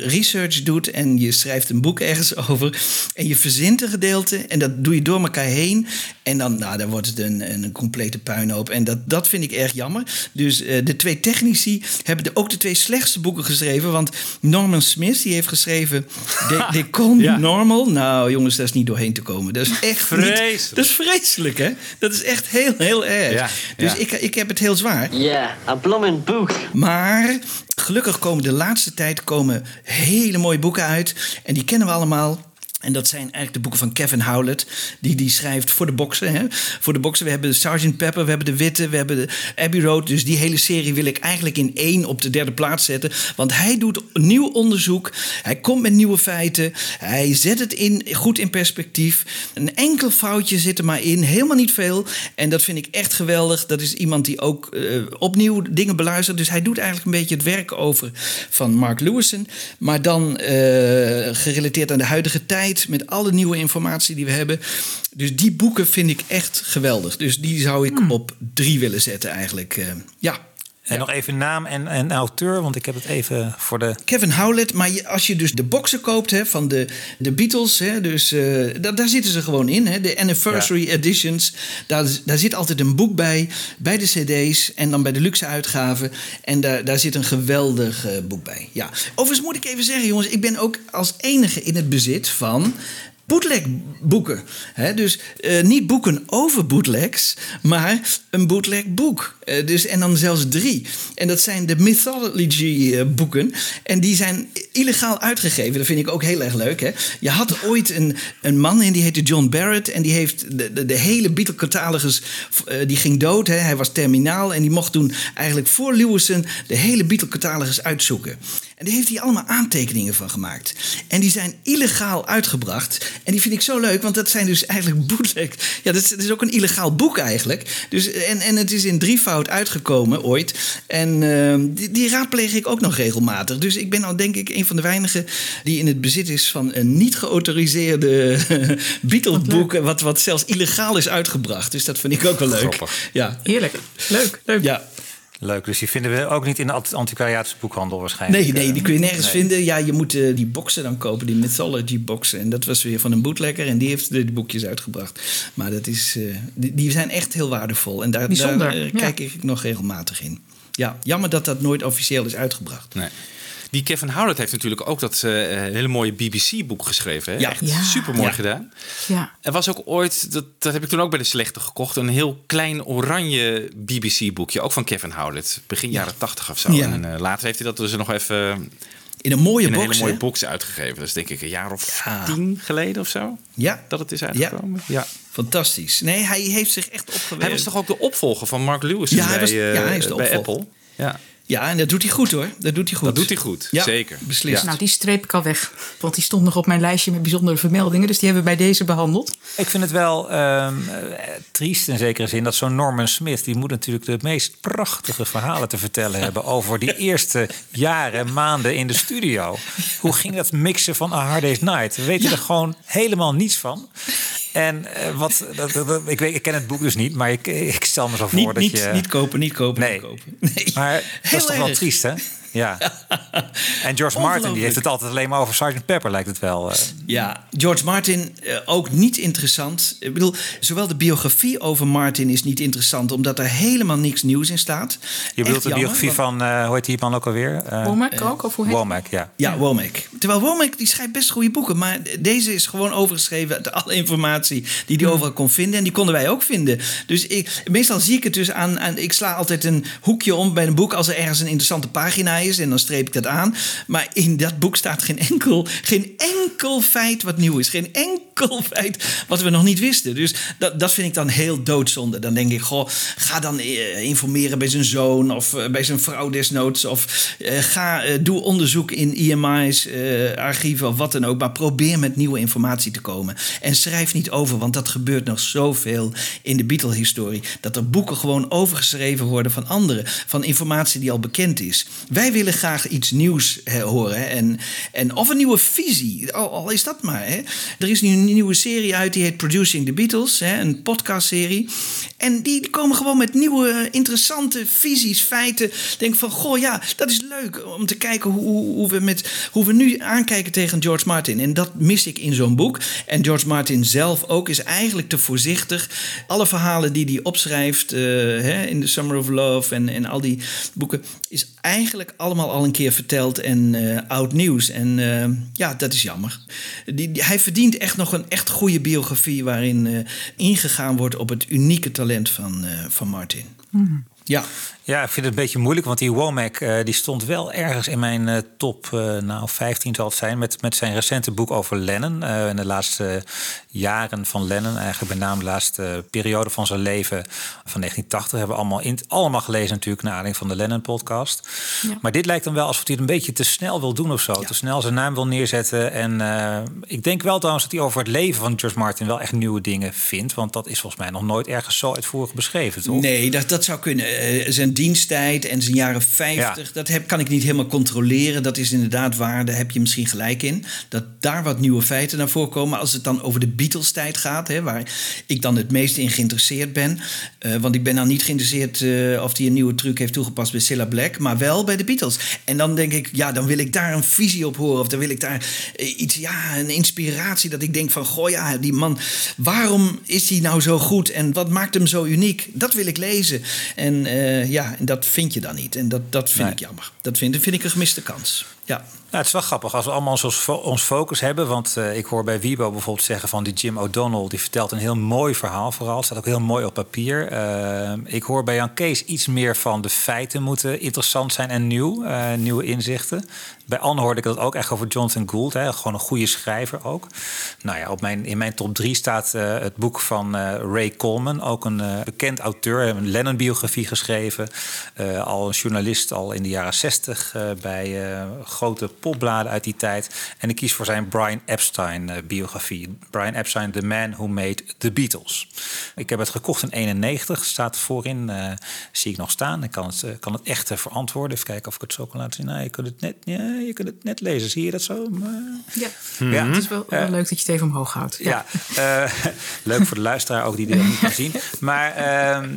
research doet en je schrijft een boek ergens over... en je verzint een gedeelte en dat doe je door elkaar heen... en dan, nou, dan wordt het een, een complete puinhoop. En dat, dat vind ik erg jammer. Dus de twee technici hebben de, ook de twee slechtste boeken geschreven... want Norman Smith die heeft geschreven... They, they call me normal. Nou jongens, daar is niet doorheen te komen. Dat is echt Vreselijk. Niet, dat is vreselijk, hè? Dat is echt heel, heel erg. Ja, dus ja. Ik, ik heb het heel zwaar. Ja, een blooming boek. Maar gelukkig komen de laatste tijd komen hele mooie boeken uit. En die kennen we allemaal. En dat zijn eigenlijk de boeken van Kevin Howlett. Die die schrijft voor de boksen. Hè? Voor de boksen. We hebben Sgt. Pepper, we hebben de Witte, we hebben de Abbey Road. Dus die hele serie wil ik eigenlijk in één op de derde plaats zetten. Want hij doet nieuw onderzoek. Hij komt met nieuwe feiten. Hij zet het in, goed in perspectief. Een enkel foutje zit er maar in. Helemaal niet veel. En dat vind ik echt geweldig. Dat is iemand die ook eh, opnieuw dingen beluistert. Dus hij doet eigenlijk een beetje het werk over van Mark Lewison. Maar dan eh, gerelateerd aan de huidige tijd. Met alle nieuwe informatie die we hebben. Dus die boeken vind ik echt geweldig. Dus die zou ik op drie willen zetten eigenlijk. Eh, ja. En nog even naam en, en auteur, want ik heb het even voor de... Kevin Howlett, maar als je dus de boxen koopt hè, van de, de Beatles, hè, dus, eh, da- daar zitten ze gewoon in. Hè, de anniversary editions, daar, daar zit altijd een boek bij, bij de cd's en dan bij de luxe uitgaven. En daar, daar zit een geweldig eh, boek bij. Ja. Overigens moet ik even zeggen, jongens, ik ben ook als enige in het bezit van bootleg-boeken. Hè? Dus eh, niet boeken over bootlegs, maar een bootleg-boek. Eh, dus, en dan zelfs drie. En dat zijn de Mythology-boeken. En die zijn illegaal uitgegeven. Dat vind ik ook heel erg leuk. Hè? Je had ooit een, een man en die heette John Barrett. En die heeft de, de, hele Beatle-catalogus... eh, die ging dood. Hè? Hij was terminaal. En die mocht toen eigenlijk voor Lewison... de hele Beatle-catalogus uitzoeken. En die heeft hij allemaal aantekeningen van gemaakt. En die zijn illegaal uitgebracht. En die vind ik zo leuk, want dat zijn dus eigenlijk bootleg. Ja, dat is, dat is ook een illegaal boek eigenlijk. Dus, en, en het is in drievoud uitgekomen ooit. En eh, die, die raadpleeg ik ook nog regelmatig. Dus ik ben al denk ik een van de weinigen die in het bezit is van een niet geautoriseerde Beatle-boek. Wat, wat zelfs illegaal is uitgebracht. Dus dat vind ik ook wel leuk. Ja. Heerlijk. Leuk, leuk. Ja. Leuk, dus die vinden we ook niet in de ant- antiquariatische boekhandel waarschijnlijk. Nee, nee, die kun je nergens Nee. vinden. Ja, je moet eh, die boxen dan kopen, die mythology boxen. En dat was weer van een bootlegger en die heeft de, boekjes uitgebracht. Maar dat is, eh, die, die zijn echt heel waardevol. En daar, Bijzonder, daar eh, ja. kijk ik nog regelmatig in. Ja, jammer dat dat nooit officieel is uitgebracht. Nee. Die Kevin Howlett heeft natuurlijk ook dat eh, hele mooie BBC-boek geschreven. Hè? Ja. Echt Ja. super mooi Ja. gedaan. Ja. Er was ook ooit, dat, dat heb ik toen ook bij de Slechte gekocht, een heel klein oranje BBC-boekje. Ook van Kevin Howlett, begin jaren tachtig of zo. Ja. En eh, later heeft hij dat dus nog even In een mooie in een box, hele mooie box uitgegeven. Dat is denk ik een jaar of Ja. tien geleden of zo Ja, dat het is uitgekomen. Ja. fantastisch. Nee, hij heeft zich echt opgewerkt. Hij was toch ook de opvolger van Mark Lewis Ja, hij bij, was- eh, ja, hij is de bij opvolger. Apple. Ja. Ja, en dat doet hij goed hoor. Dat doet hij goed. Dat doet hij goed, Ja, zeker. beslist. Nou, die streep ik al weg. Want die stond nog op mijn lijstje met bijzondere vermeldingen. Dus die hebben we bij deze behandeld. Ik vind het wel ehm, eh, triest in zekere zin dat zo'n Norman Smith... die moet natuurlijk de meest prachtige verhalen te vertellen hebben... over die eerste jaren en maanden in de studio. Hoe ging dat mixen van A Hard Day's Night? We weten er gewoon helemaal niets van. En eh, wat, dat, dat- dat- ik, weet, ik ken het boek dus niet, maar ik, ik stel me zo voor Niet, dat niet, je... niet kopen, niet kopen, Nee. niet kopen. Nee. Maar dat is toch wel triest, hè? Ja. En George Martin die heeft het altijd alleen maar over Sgt. Pepper, lijkt het wel. eh. Ja, George Martin eh, ook niet interessant. Ik bedoel, zowel de biografie over Martin is niet interessant, omdat er helemaal niks nieuws in staat. Je bedoelt Echt de biografie van, eh hoe heet die man ook alweer? Eh, Womack ook? Of hoe heet Womack, ja. Ja, Womack. Terwijl Womack die schrijft best goede boeken, maar deze is gewoon overgeschreven uit alle informatie die hij overal kon vinden. En die konden wij ook vinden. Dus ik, meestal zie ik het dus aan, aan. Ik sla altijd een hoekje om bij een boek als er ergens een interessante pagina is. En dan streep ik dat aan. Maar in dat boek staat geen enkel, geen enkel feit wat nieuw is. Geen enkel feit wat we nog niet wisten. Dus dat, dat vind ik dan heel doodzonde. Dan denk ik, goh, ga dan eh, informeren bij zijn zoon of eh, bij zijn vrouw desnoods. Of eh, ga, doe onderzoek in IMI's, archieven of wat dan ook. Maar probeer met nieuwe informatie te komen. En schrijf niet over, want dat gebeurt nog zoveel in de Beatle-historie. Dat er boeken gewoon overgeschreven worden van anderen. Van informatie die al bekend is. Wij willen graag iets nieuws horen. En, en, of een nieuwe visie, al, is dat maar. Hè. Er is nu een nieuwe serie uit, die heet Producing the Beatles. Hè, een podcastserie. En die komen gewoon met nieuwe, interessante visies, feiten. Denk van, goh ja, dat is leuk om te kijken hoe, hoe, hoe we, met, hoe we nu aankijken tegen George Martin. En dat mis ik in zo'n boek. En George Martin zelf ook is eigenlijk te voorzichtig. Alle verhalen die hij opschrijft eh, hè, in The Summer of Love en, en al die boeken... is eigenlijk allemaal al een keer verteld en eh, oud nieuws. En eh, ja, dat is jammer. Die, die- hij verdient echt nog een echt goede biografie... waarin eh, ingegaan wordt op het unieke talent van, eh, van Martin. Ja. Ja, ik vind het een beetje moeilijk, want die Womack eh, die stond wel ergens in mijn eh, top eh, nou, 15 zal het zijn, met, met zijn recente boek over Lennon. Eh, in de laatste jaren van Lennon, eigenlijk met name de laatste periode van zijn leven van 1980, hebben we allemaal, in, allemaal gelezen natuurlijk naar aanleiding van de Lennon-podcast. Ja. Maar dit lijkt dan wel alsof hij het een beetje te snel wil doen of zo. Te snel zijn naam wil neerzetten. En eh, ik denk wel trouwens dat hij over het leven van George Martin wel echt nieuwe dingen vindt. Want dat is volgens mij nog nooit ergens zo uitvoerig beschreven, toch? Nee, dat, dat zou kunnen. Eh, zijn diensttijd en zijn jaren 50, dat heb, kan ik niet helemaal controleren. Dat is inderdaad waar, daar heb je misschien gelijk in. Dat daar wat nieuwe feiten naar voren komen. Maar als het dan over de Beatles-tijd gaat, hè, waar ik dan het meest in geïnteresseerd ben. eh, want ik ben dan niet geïnteresseerd eh, of hij een nieuwe truc heeft toegepast bij Cilla Black, maar wel bij de Beatles. En dan denk ik, ja, dan wil ik daar een visie op horen. Of dan wil ik daar eh, iets, ja, een inspiratie. Dat ik denk van, goh ja, die man, waarom is hij nou zo goed? En wat maakt hem zo uniek? Dat wil ik lezen. En ja, en dat vind je dan niet. En dat, dat vind Nee. ik jammer. Dat vind, dat vind ik een gemiste kans. Ja. Ja, het is wel grappig als we allemaal ons, ons focus hebben. Want eh, ik hoor bij Wiebo bijvoorbeeld zeggen van die Jim O'Donnell... die vertelt een heel mooi verhaal vooral. Staat ook heel mooi op papier. Eh, ik hoor bij Jan Kees iets meer van de feiten moeten interessant zijn en nieuw. eh, nieuwe inzichten. Bij Anne hoorde ik dat ook echt over Jonathan Gould. Hè, gewoon een goede schrijver ook. Nou ja, op mijn, in mijn top drie staat het boek van Ray Coleman. Ook een bekend auteur. Een Lennon-biografie geschreven. Al een journalist al in de jaren zestig bij grote popbladen uit die tijd. En ik kies voor zijn Brian Epstein-biografie. Brian Epstein, The Man Who Made the Beatles. Ik heb het gekocht in 91, staat voorin. eh, zie ik nog staan. Ik kan het, eh, kan het echt eh, verantwoorden. Even kijken of ik het zo kan laten zien. Nou, je, kunt het net, ja, je kunt het net lezen. Zie je dat zo? Maar- Ja, Ja. het is wel, wel Eh, leuk dat je het even omhoog houdt. ja, eh, leuk voor de luisteraar ook die dit niet kan zien. Maar ehm,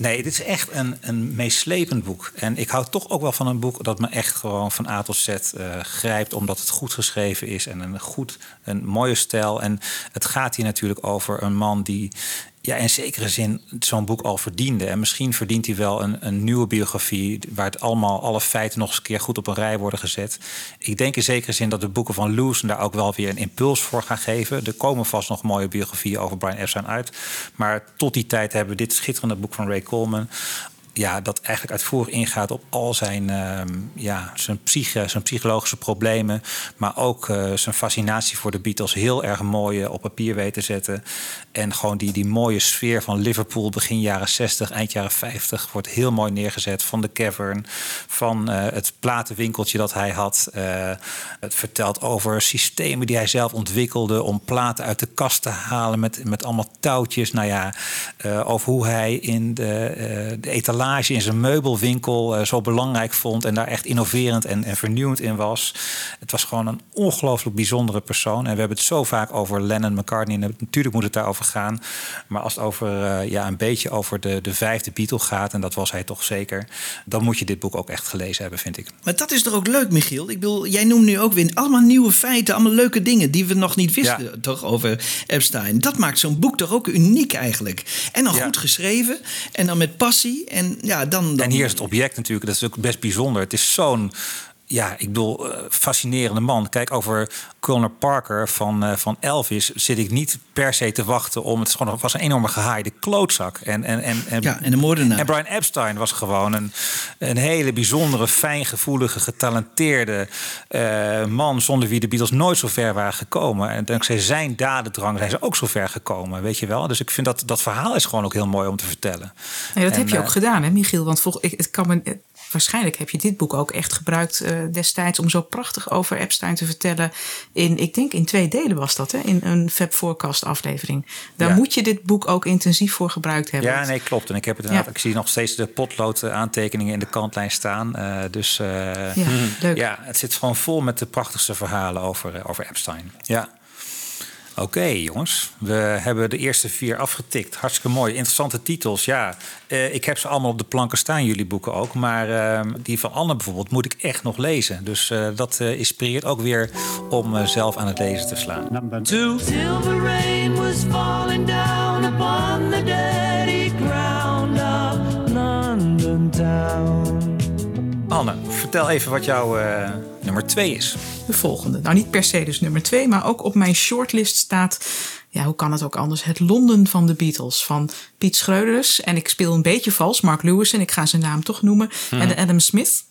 nee, dit is echt een, een meeslepend boek. En ik hou toch ook wel van een boek dat me echt gewoon van A tot Z eh, grijpt. Omdat het goed geschreven is en een goed, een mooie stijl. En het gaat hier natuurlijk over een man die ja, in zekere zin zo'n boek al verdiende. En misschien verdient hij wel een, een nieuwe biografie... waar het allemaal, alle feiten nog eens een keer goed op een rij worden gezet. Ik denk in zekere zin dat de boeken van Lewis... daar ook wel weer een impuls voor gaan geven. Er komen vast nog mooie biografieën over Brian Epstein uit. Maar tot die tijd hebben we dit schitterende boek van Ray Coleman ja, dat eigenlijk uitvoerig ingaat op al zijn, ehm, ja, zijn, psyche, zijn psychologische problemen. Maar ook eh, zijn fascinatie voor de Beatles heel erg mooi eh, op papier weten te zetten. En gewoon die, die mooie sfeer van Liverpool begin jaren 60, eind jaren 50 wordt heel mooi neergezet. Van de cavern, van eh, het platenwinkeltje dat hij had. Het vertelt over systemen die hij zelf ontwikkelde om platen uit de kast te halen met, met allemaal touwtjes. Nou ja, over hoe hij in de, de etalage in zijn meubelwinkel eh, zo belangrijk vond en daar echt innoverend en, en vernieuwend in was. Het was gewoon een ongelooflijk bijzondere persoon. En we hebben het zo vaak over Lennon McCartney. En natuurlijk moet het daarover gaan. Maar als het over eh, ja, een beetje over de, de vijfde Beatle gaat, en dat was hij toch zeker, dan moet je dit boek ook echt gelezen hebben, vind ik. Maar dat is toch ook leuk, Michiel? Ik bedoel, jij noemt nu ook weer allemaal nieuwe feiten, allemaal leuke dingen die we nog niet wisten, Ja. toch, over Epstein. Dat maakt zo'n boek toch ook uniek eigenlijk. En dan Ja. goed geschreven en dan met passie. En ja, dan. dan En hier is het object natuurlijk, dat is ook best bijzonder. Het is zo'n, ja, ik bedoel, eh, fascinerende man. Kijk, over Colonel Parker van, eh, van Elvis zit ik niet per se te wachten om. Het is gewoon, was een enorme gehaaide klootzak. En, en, en, en, Ja, en de moordenaar. En Brian Epstein was gewoon een, een hele bijzondere, fijngevoelige, getalenteerde eh, man. zonder wie de Beatles nooit zo ver waren gekomen. En dankzij zijn dadendrang zijn ze ook zo ver gekomen, weet je wel. Dus ik vind dat dat verhaal is gewoon ook heel mooi om te vertellen. Nee, dat En, heb je ook gedaan, hè, Michiel? Want volg, ik, het kan me, waarschijnlijk heb je dit boek ook echt gebruikt eh, destijds om zo prachtig over Epstein te vertellen. In, ik denk in twee delen was dat, hè? in een Fab Forecast aflevering. Daar Ja. moet je dit boek ook intensief voor gebruikt hebben. Ja, nee, klopt. En ik heb het inderdaad, Ja. ik zie nog steeds de potlood eh, aantekeningen in de kantlijn staan. Eh, dus Ja, leuk. ja, het zit gewoon vol met de prachtigste verhalen over, over Epstein. Ja. Oké, jongens. We hebben de eerste vier afgetikt. Hartstikke mooi. Interessante titels. Ja, eh, ik heb ze allemaal op de planken staan, jullie boeken ook. Maar eh, die van Anne bijvoorbeeld moet ik echt nog lezen. Dus eh, dat eh, inspireert ook weer om eh, zelf aan het lezen te slaan. Number two. Silver rain was falling down upon the dirty ground of London town. Anne, vertel even wat jouw eh, nummer twee is. De volgende. Nou, niet per se dus nummer twee, maar ook op mijn shortlist staat. Ja, hoe kan het ook anders? Het Londen van de Beatles van Piet Schreuders. En ik speel een beetje vals, Mark Lewis, en ik ga zijn naam toch noemen. Mhm. En Adam Smith.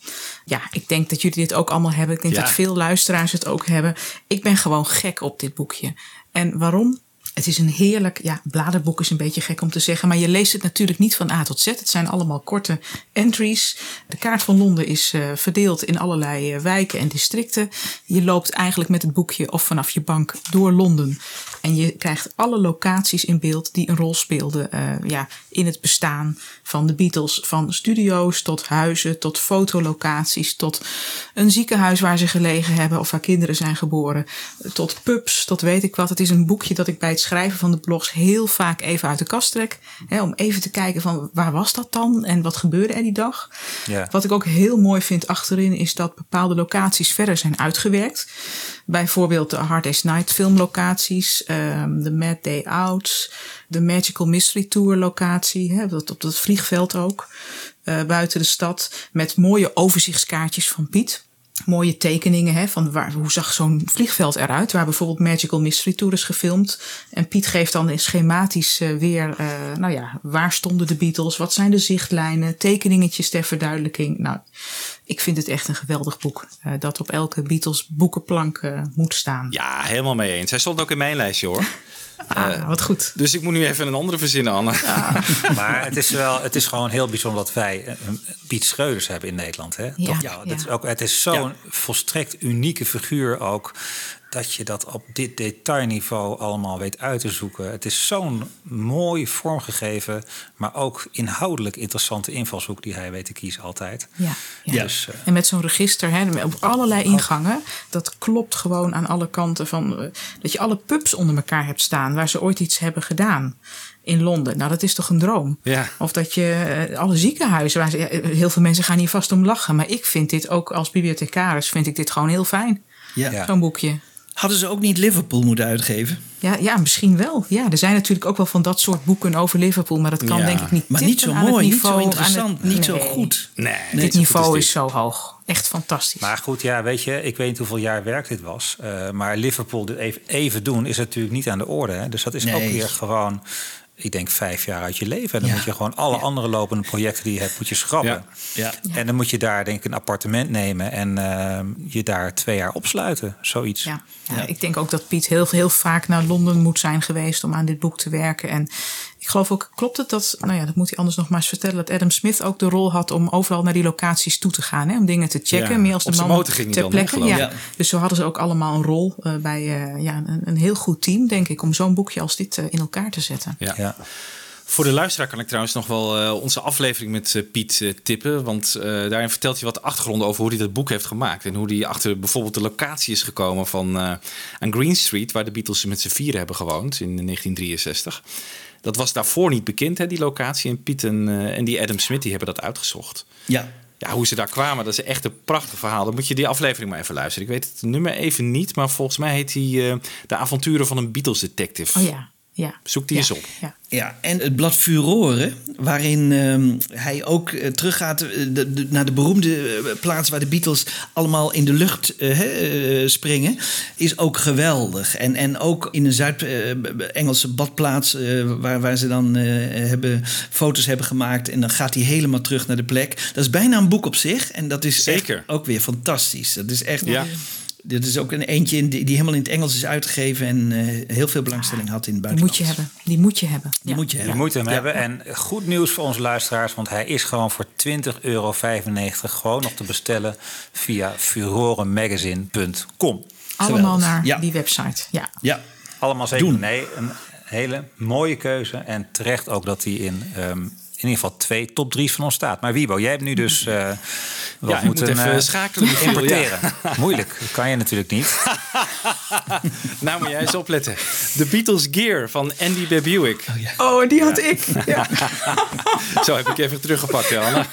Ja, ik denk dat jullie dit ook allemaal hebben. Ik denk Ja. dat veel luisteraars het ook hebben. Ik ben gewoon gek op dit boekje. En waarom? Het is een heerlijk, ja, bladerboek is een beetje gek om te zeggen, maar je leest het natuurlijk niet van A tot Z. Het zijn allemaal korte entries. De kaart van Londen is eh, verdeeld in allerlei eh, wijken en districten. Je loopt eigenlijk met het boekje of vanaf je bank door Londen. En je krijgt alle locaties in beeld die een rol speelden eh, ja, in het bestaan van de Beatles. Van studio's tot huizen, tot fotolocaties, tot een ziekenhuis waar ze gelegen hebben of waar kinderen zijn geboren. Tot pubs, tot weet ik wat. Het is een boekje dat ik bij het schrijven van de blogs heel vaak even uit de kast trek. Hè, om even te kijken van waar was dat dan en wat gebeurde er die dag. Ja. Wat ik ook heel mooi vind achterin is dat bepaalde locaties verder zijn uitgewerkt. Bijvoorbeeld de Hard Day's Night filmlocaties, ehm, de Mad Day Out, de Magical Mystery Tour locatie, hè, dat, op dat vliegveld ook, eh, buiten de stad, met mooie overzichtskaartjes van Piet. Mooie tekeningen hè, van waar, hoe zag zo'n vliegveld eruit. Waar bijvoorbeeld Magical Mystery Tour is gefilmd. En Piet geeft dan schematisch eh, weer, eh, nou ja, waar stonden de Beatles? Wat zijn de zichtlijnen? Tekeningetjes ter verduidelijking. Nou, ik vind het echt een geweldig boek. eh, dat op elke Beatles boekenplank moet staan. Ja, helemaal mee eens. Hij stond ook in mijn lijstje hoor. Ah, wat goed. Dus ik moet nu even een andere verzinnen, Anne. Maar het is, wel, het is gewoon heel bijzonder dat wij eh, een Piet Schreuders hebben in Nederland. Hè? Ja, Toch? ja. Dat is ook, het is zo'n volstrekt unieke figuur ook. Dat je dat op dit detailniveau allemaal weet uit te zoeken. Het is zo'n mooi vormgegeven, maar ook inhoudelijk interessante invalshoek die hij weet te kiezen altijd. Ja, ja. Dus, eh, En met zo'n register, hè, op allerlei ingangen, dat klopt gewoon aan alle kanten van eh, dat je alle pubs onder elkaar hebt staan waar ze ooit iets hebben gedaan in Londen. Nou, dat is toch een droom? Ja. Of dat je eh, alle ziekenhuizen, waar ze, heel veel mensen gaan hier vast om lachen, maar ik vind dit ook als bibliothecaris vind ik dit gewoon heel fijn. Ja. Zo'n boekje. Hadden ze ook niet Liverpool moeten uitgeven? Ja, ja, misschien wel. Ja, er zijn natuurlijk ook wel van dat soort boeken over Liverpool, maar dat kan Ja. denk ik niet. Maar niet zo mooi, niet zo het- interessant, niet zo goed. Nee, Dit niveau is, zo hoog. Echt fantastisch. Maar goed, ja, weet je, ik weet niet hoeveel jaar werk dit was. eh, maar Liverpool dit even, even doen is natuurlijk niet aan de orde. Hè? Dus dat is ook weer gewoon, ik denk, vijf jaar uit je leven. En dan moet je gewoon alle andere lopende projecten die je hebt, moet je schrappen. Ja. En dan moet je daar denk ik een appartement nemen en eh, je daar twee jaar opsluiten. Zoiets. Ja, ja, ik denk ook dat Piet heel, heel vaak naar Londen moet zijn geweest om aan dit boek te werken. En ik geloof ook, klopt het dat, nou ja, dat moet hij anders nog maar eens vertellen, dat Adam Smith ook de rol had om overal naar die locaties toe te gaan, hè, om dingen te checken. Ja, meer als de man motor ging ter plekke. Ja. Dus zo hadden ze ook allemaal een rol eh, bij eh, ja, een, een heel goed team, denk ik, om zo'n boekje als dit eh, in elkaar te zetten. Ja. Voor de luisteraar kan ik trouwens nog wel eh, onze aflevering met Piet tippen. Want eh, daarin vertelt hij wat achtergronden over hoe hij dat boek heeft gemaakt. En hoe hij achter bijvoorbeeld de locatie is gekomen van eh, aan Green Street, waar de Beatles met z'n vieren hebben gewoond in 1963. Dat was daarvoor niet bekend, hè, die locatie. En Piet en, eh, en die Adam Smith die hebben dat uitgezocht. Ja. Ja, hoe ze daar kwamen, dat is echt een prachtig verhaal. Dan moet je die aflevering maar even luisteren. Ik weet het nummer even niet, maar volgens mij heet hij eh, De avonturen van een Beatles detective. Oh ja, ja. Zoek die eens op. Ja. Ja, en het blad Furoren, waarin ehm, hij ook eh, teruggaat eh, de- de- naar de beroemde eh, plaats waar de Beatles allemaal in de lucht hè, springen, is ook geweldig. En, en ook in een Zuid-Engelse badplaats, waar, waar ze dan eh, hebben, foto's hebben gemaakt. En dan gaat hij helemaal terug naar de plek. Dat is bijna een boek op zich. En dat is Zeker. echt ook weer fantastisch. Dat is echt. Ja. Dit is ook een eentje in die, die helemaal in het Engels is uitgegeven en eh, heel veel belangstelling had in het Die buitenland. moet je hebben. Die moet je hebben. Die moet je Je hebben. moet hem Ja. hebben. En goed nieuws voor onze luisteraars, want hij is gewoon voor 20,95 euro gewoon nog te bestellen via furorenmagazine.com. Allemaal naar Ja. die website. Ja. Ja. Allemaal zeker. Doen. Nee, een hele mooie keuze. En terecht ook dat hij in, ehm, in ieder geval twee top drie's van ons staat. Maar Wiebo, jij hebt nu dus eh wat Ja, ik moet even eh, schakelen, importeren. Moeilijk, dat kan je natuurlijk niet. Nou, moet jij eens opletten. The Beatles Gear van Andy B. Buick. Oh, die had ik. Ja. Zo heb ik even teruggepakt, Anne.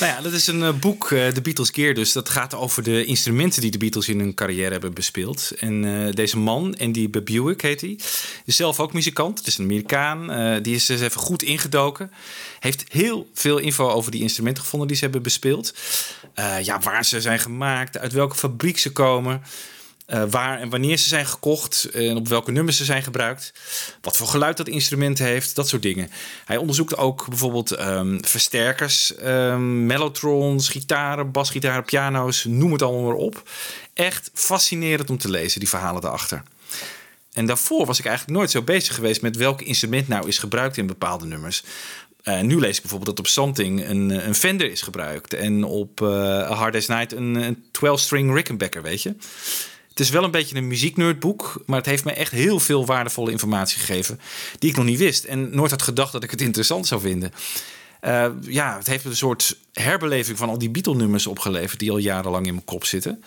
nou ja, dat is een eh, boek, The Beatles Gear dus. Dat gaat over de instrumenten die de Beatles in hun carrière hebben bespeeld. En eh, deze man, Andy B. Buick heet hij, is zelf ook muzikant. Het is een Amerikaan. Eh, die is dus even goed ingedoken. Heeft heel veel info over die instrumenten gevonden die ze hebben bespeeld. Eh, ja, waar ze zijn gemaakt, uit welke fabriek ze komen. eh, waar en wanneer ze zijn gekocht en op welke nummers ze zijn gebruikt. Wat voor geluid dat instrument heeft, dat soort dingen. Hij onderzoekt ook bijvoorbeeld ehm, versterkers, ehm, mellotrons, gitaren, basgitaren, piano's, noem het allemaal maar op. Echt fascinerend om te lezen, die verhalen daarachter. En daarvoor was ik eigenlijk nooit zo bezig geweest met welk instrument nou is gebruikt in bepaalde nummers. Eh, nu lees ik bijvoorbeeld dat op Something een, eh, een Fender is gebruikt. En op A Hard Day's Night een, een 12-string Rickenbacker, weet je. Het is wel een beetje een muzieknerdboek, maar het heeft me echt heel veel waardevolle informatie gegeven die ik nog niet wist en nooit had gedacht dat ik het interessant zou vinden. Ja, het heeft een soort herbeleving van al die Beatle-nummers opgeleverd die al jarenlang in mijn kop zitten.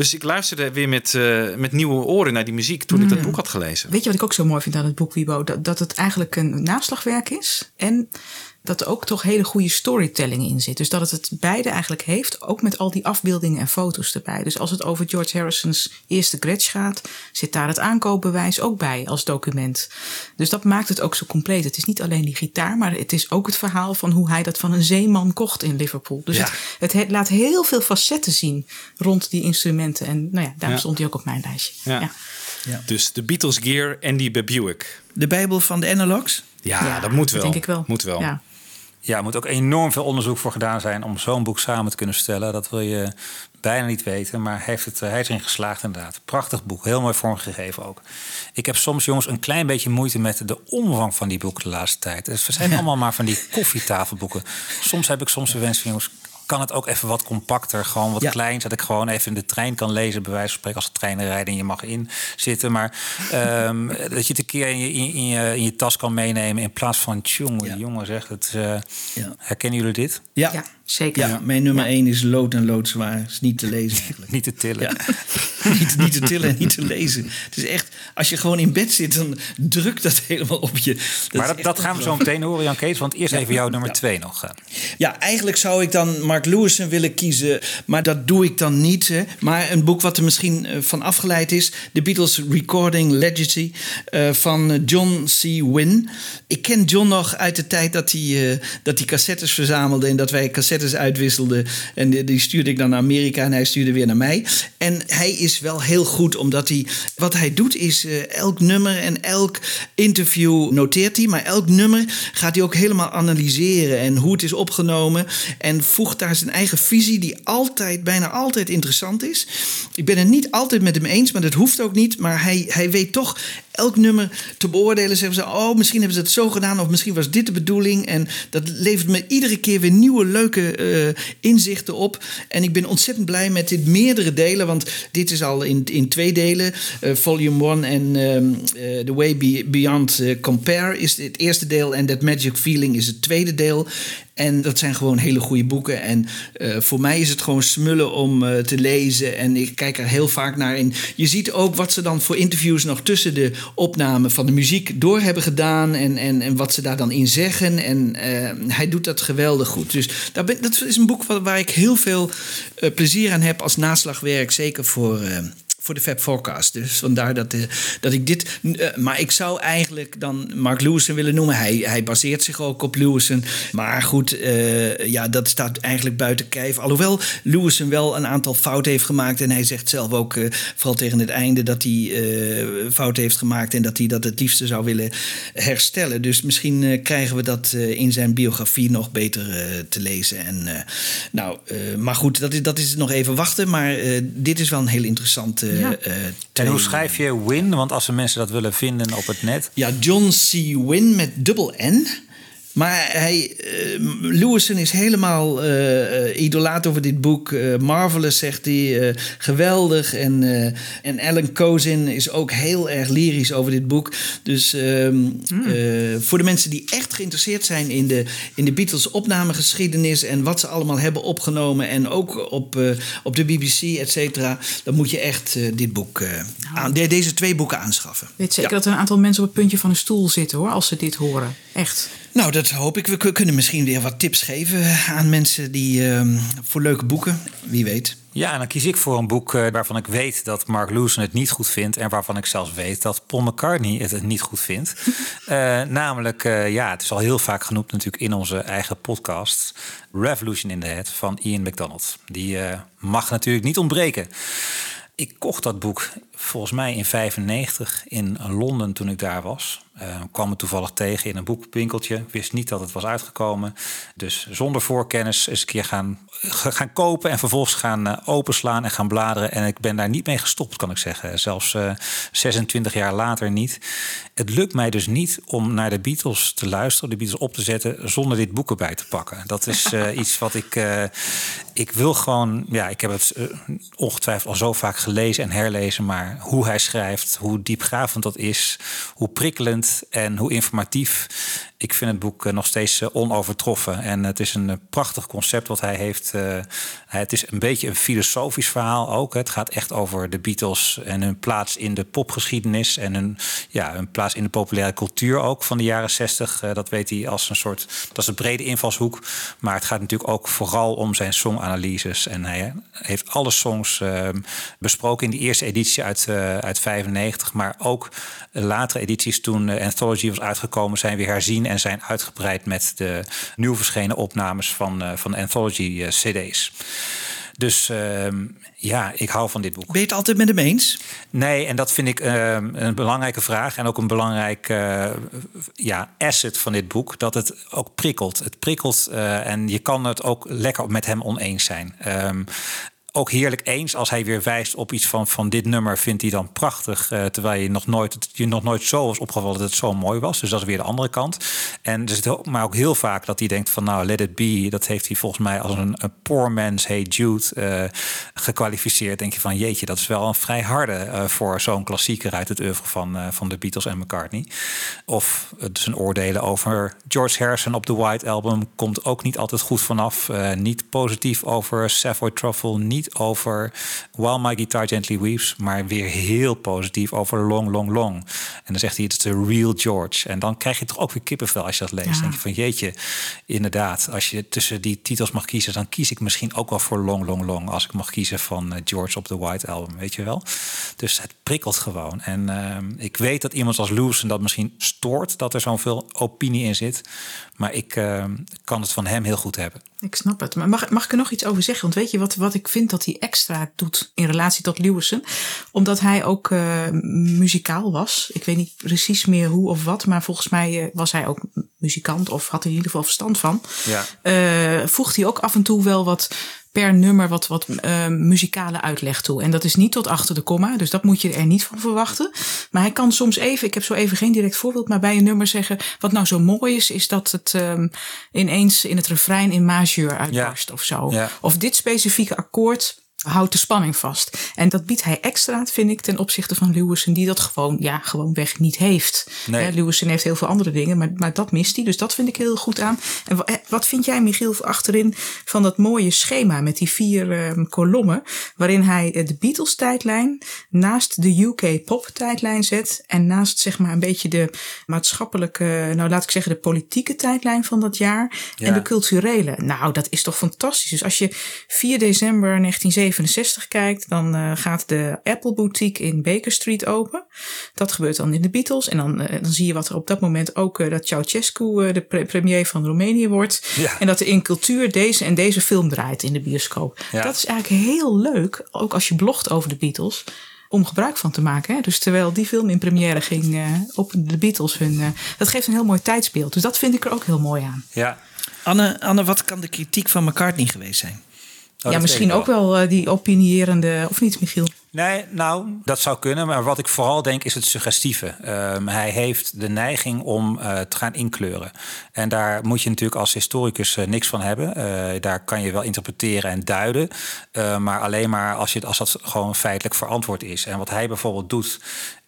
Dus ik luisterde weer met, eh, met nieuwe oren naar die muziek toen ik dat Mm. boek had gelezen. Weet je wat ik ook zo mooi vind aan het boek Wibo? Dat, dat het eigenlijk een naslagwerk is. En dat er ook toch hele goede storytelling in zit. Dus dat het het beide eigenlijk heeft, ook met al die afbeeldingen en foto's erbij. Dus als het over George Harrison's eerste Gretsch gaat, zit daar het aankoopbewijs ook bij als document. Dus dat maakt het ook zo compleet. Het is niet alleen die gitaar, maar het is ook het verhaal van hoe hij dat van een zeeman kocht in Liverpool. Dus Ja. het, het he- laat heel veel facetten zien rond die instrumenten. En nou ja, daarom Ja. stond hij ook op mijn lijstje. Ja. Dus de Beatles Gear, Andy Buick. De Bijbel van de analogs? Ja, dat moet wel. denk ik wel. Moet wel. Ja. Ja, moet ook enorm veel onderzoek voor gedaan zijn om zo'n boek samen te kunnen stellen. Dat wil je bijna niet weten, maar heeft het, eh, hij is erin geslaagd inderdaad. Prachtig boek, heel mooi vormgegeven ook. Ik heb soms, jongens, een klein beetje moeite met de omvang van die boeken de laatste tijd. Dus we zijn allemaal maar van die koffietafelboeken. Soms heb ik soms de wens van, jongens, kan het ook even wat compacter, gewoon wat Ja. klein, zodat ik gewoon even in de trein kan lezen, bij wijze van spreken, als de treinen rijden en je mag in zitten. Maar ehm, dat je het een keer in je, in, in je, in je tas kan meenemen in plaats van, jongen, jongen, zeg, het, eh, Ja. herkennen jullie dit? Ja, zeker. Ja, mijn nummer 1 is lood en loodzwaar. Is niet te lezen eigenlijk. Niet te tillen. Ja. niet, niet te tillen en niet te lezen. Het is echt, als je gewoon in bed zit, dan drukt dat helemaal op je. maar dat, gaan we zo meteen horen, Jan Kees. Want eerst even jouw nummer twee nog. eh. Ja, eigenlijk zou ik dan Mark Lewison willen kiezen, maar dat doe ik dan niet. Hè. Maar een boek wat er misschien eh, van afgeleid is: The Beatles Recording Legacy eh, van John C. Wynne. Ik ken John nog uit de tijd dat hij, eh, dat hij cassettes verzamelde en dat wij cassettes uitwisselden. En die, die stuurde ik dan naar Amerika en hij stuurde weer naar mij. En hij is wel heel goed, omdat hij. Wat hij doet is eh, elk nummer en elk interview noteert hij, maar elk nummer gaat hij ook helemaal analyseren en hoe het is opgenomen. En voegt daar zijn eigen visie, die altijd, bijna altijd interessant is. Ik ben het niet altijd met hem eens, maar dat hoeft ook niet. Maar hij, hij weet toch elk nummer te beoordelen. Zeggen ze, oh, misschien hebben ze het zo gedaan, of misschien was dit de bedoeling. En dat levert me iedere keer weer nieuwe, leuke eh, inzichten op. En ik ben ontzettend blij met dit meerdere delen, want dit is al in, in twee delen. eh, volume 1 en ehm, eh, The Way Be- Beyond Compare is het eerste deel. En That Magic Feeling is het tweede deel. En dat zijn gewoon hele goede boeken. En voor mij is het gewoon smullen om te lezen. En ik kijk er heel vaak naar. En je ziet ook wat ze dan voor interviews nog tussen de opname van de muziek door hebben gedaan. En, en, en wat ze daar dan in zeggen. En hij doet dat geweldig goed. Dus daar dat is een boek waar, ik heel veel eh, plezier aan heb als naslagwerk. Zeker voor. eh, voor de Fab Forecast. Dus vandaar dat, eh, dat ik dit. eh, maar ik zou eigenlijk dan Mark Lewison willen noemen. Hij, hij baseert zich ook op Lewison. Maar goed, eh, ja, dat staat eigenlijk buiten kijf. Alhoewel Lewison wel een aantal fouten heeft gemaakt. En hij zegt zelf ook, vooral tegen het einde, dat hij fouten heeft gemaakt. En dat hij dat het liefste zou willen herstellen. Dus misschien krijgen we dat in zijn biografie nog beter te lezen. En, nou, maar goed, dat is, dat is nog even wachten. Maar dit is wel een heel interessante. Ja. eh, En hoe schrijf je win? Want als de mensen dat willen vinden op het net. Ja, John C. Wynne met dubbel N. Maar hij, eh, Lewison is helemaal eh eh, idolaat over dit boek. Marvelous, zegt hij. geweldig. En, en Alan Kozin is ook heel erg lyrisch over dit boek. Dus ehm, eh, voor de mensen die echt geïnteresseerd zijn in de, in de Beatles opnamegeschiedenis... en wat ze allemaal hebben opgenomen... en ook op, op de BBC, et cetera... dan moet je echt dit boek, eh, aan, de- deze twee boeken aanschaffen. Weet zeker Ja. dat er een aantal mensen op het puntje van een stoel zitten hoor, als ze dit horen. Echt. Nou, dat hoop ik. We kunnen misschien weer wat tips geven aan mensen die ehm, voor leuke boeken. Wie weet. Ja, en dan kies ik voor een boek eh, waarvan ik weet dat Mark Lewison het niet goed vindt. En waarvan ik zelfs weet dat Paul McCartney het, niet goed vindt. Eh, namelijk, eh, ja, het is al heel vaak genoemd natuurlijk in onze eigen podcast. Revolution in the Head van Ian McDonald. Die mag natuurlijk niet ontbreken. Ik kocht dat boek volgens mij in 95 in Londen toen ik daar was. Eh, kwam het toevallig tegen in een boekwinkeltje. Wist niet dat het was uitgekomen. Dus zonder voorkennis eens een keer gaan, gaan kopen... en vervolgens gaan eh, openslaan en gaan bladeren. En ik ben daar niet mee gestopt, kan ik zeggen. Zelfs eh, 26 jaar later niet. Het lukt mij dus niet om naar de Beatles te luisteren... de Beatles op te zetten zonder dit boek erbij te pakken. Dat is eh, iets wat ik... eh, ik wil gewoon... Ja, ik heb het eh, ongetwijfeld al zo vaak gelezen en herlezen... maar hoe hij schrijft, hoe diepgravend dat is... hoe prikkelend en hoe informatief. ik vind het boek eh, nog steeds eh, onovertroffen. En het is een eh, prachtig concept wat hij heeft. Het is een beetje een filosofisch verhaal ook. Het gaat echt over de Beatles en hun plaats in de popgeschiedenis. En hun, ja, hun plaats in de populaire cultuur ook van de jaren 60. Eh, dat weet hij als een soort. Dat is een brede invalshoek. Maar het gaat natuurlijk ook vooral om zijn songanalyses. En hij heeft alle songs eh, besproken in die eerste editie uit, eh uit 95. Maar ook latere edities toen de Anthology was uitgekomen, zijn weer herzien en zijn uitgebreid met de nieuw verschenen opnames van, eh, van de Anthology eh, CD's. Dus ehm, ja, ik hou van dit boek. Ben je het altijd met hem eens? Nee, en dat vind ik ehm, een belangrijke vraag en ook een belangrijk ja, asset van dit boek. Dat het ook prikkelt. Het prikkelt en je kan het ook lekker met hem oneens zijn. Ehm, ook heerlijk eens als hij weer wijst op iets van, van dit nummer vindt hij dan prachtig. eh, terwijl je nog nooit, het je nog nooit zo was opgevallen dat het zo mooi was. Dus dat is weer de andere kant. En zit ook, maar ook heel vaak dat hij denkt van nou, let it be. Dat heeft hij volgens mij als een, poor man's Hey Jude eh, gekwalificeerd. Denk je van jeetje, dat is wel een vrij harde eh, voor zo'n klassieker uit het oeuvre van, van de Beatles en McCartney. Of zijn oordelen over George Harrison op de White Album komt ook niet altijd goed vanaf. Niet positief over Savoy Truffle, niet over While My Guitar Gently Weeps, maar weer heel positief over Long, Long, Long. En dan zegt hij, het is de real George. En dan krijg je toch ook weer kippenvel als je dat leest. Ja. denk je van jeetje, inderdaad, als je tussen die titels mag kiezen, dan kies ik misschien ook wel voor Long, Long, Long. Als ik mag kiezen van eh, George op de White Album, weet je wel. Dus het prikkelt gewoon. En ehm, ik weet dat iemand als Lewison dat misschien stoort, dat er zoveel opinie in zit. Maar ik ehm, kan het van hem heel goed hebben. Ik snap het. Maar mag, mag ik er nog iets over zeggen? Want weet je wat, wat ik vind dat hij extra doet in relatie tot Lewison? Omdat hij ook eh, muzikaal was. Ik weet niet precies meer hoe of wat. Maar volgens mij eh, was hij ook muzikant. Of had er in ieder geval verstand van. Ja. eh, voegt hij ook af en toe wel wat per nummer wat, wat eh, muzikale uitleg toe. En dat is niet tot achter de komma, dus dat moet je er niet van verwachten. Maar hij kan soms even, ik heb zo even geen direct voorbeeld, maar bij een nummer zeggen... wat nou zo mooi is, is dat het ehm, ineens in het refrein in majeur uitbarst of zo. Ja. Of dit specifieke akkoord houdt de spanning vast. En dat biedt hij extra, vind ik, ten opzichte van Lewison... die dat gewoon, ja, gewoon weg niet heeft. Nee. Lewison heeft heel veel andere dingen, maar, maar dat mist hij. Dus dat vind ik heel goed aan. En eh, wat vind jij, Michiel, achterin van dat mooie schema met die vier ehm, kolommen, waarin hij eh, de Beatles-tijdlijn naast de UK-pop-tijdlijn zet en naast zeg maar een beetje de maatschappelijke, nou laat ik zeggen de politieke tijdlijn van dat jaar Ja. en de culturele. Nou, dat is toch fantastisch. Dus als je 4 december 1967 kijkt, dan eh, gaat de Apple Boutique in Baker Street open. Dat gebeurt dan in de Beatles. En dan, eh, dan zie je wat er op dat moment ook eh, dat Ceausescu de pre- premier van Roemenië wordt. Ja. En dat er in cultuur deze en deze film draait in de bioscoop. Ja. Dat is eigenlijk heel leuk, ook als je blogt over de Beatles. Om gebruik van te maken. Hè? Dus terwijl die film in première ging eh, op de Beatles hun. eh, dat geeft een heel mooi tijdsbeeld. Dus dat vind ik er ook heel mooi aan. Ja. Anne, Anne, wat kan de kritiek van McCartney geweest zijn? Oh, ja, misschien ook wel eh, die opinierende. Of niet, Michiel? Nee, nou, dat zou kunnen. Maar wat ik vooral denk is het suggestieve. Ehm, hij heeft de neiging om eh, te gaan inkleuren. En daar moet je natuurlijk als historicus eh, niks van hebben. Daar kan je wel interpreteren en duiden. Maar alleen maar als, je, als dat gewoon feitelijk verantwoord is. En wat hij bijvoorbeeld doet,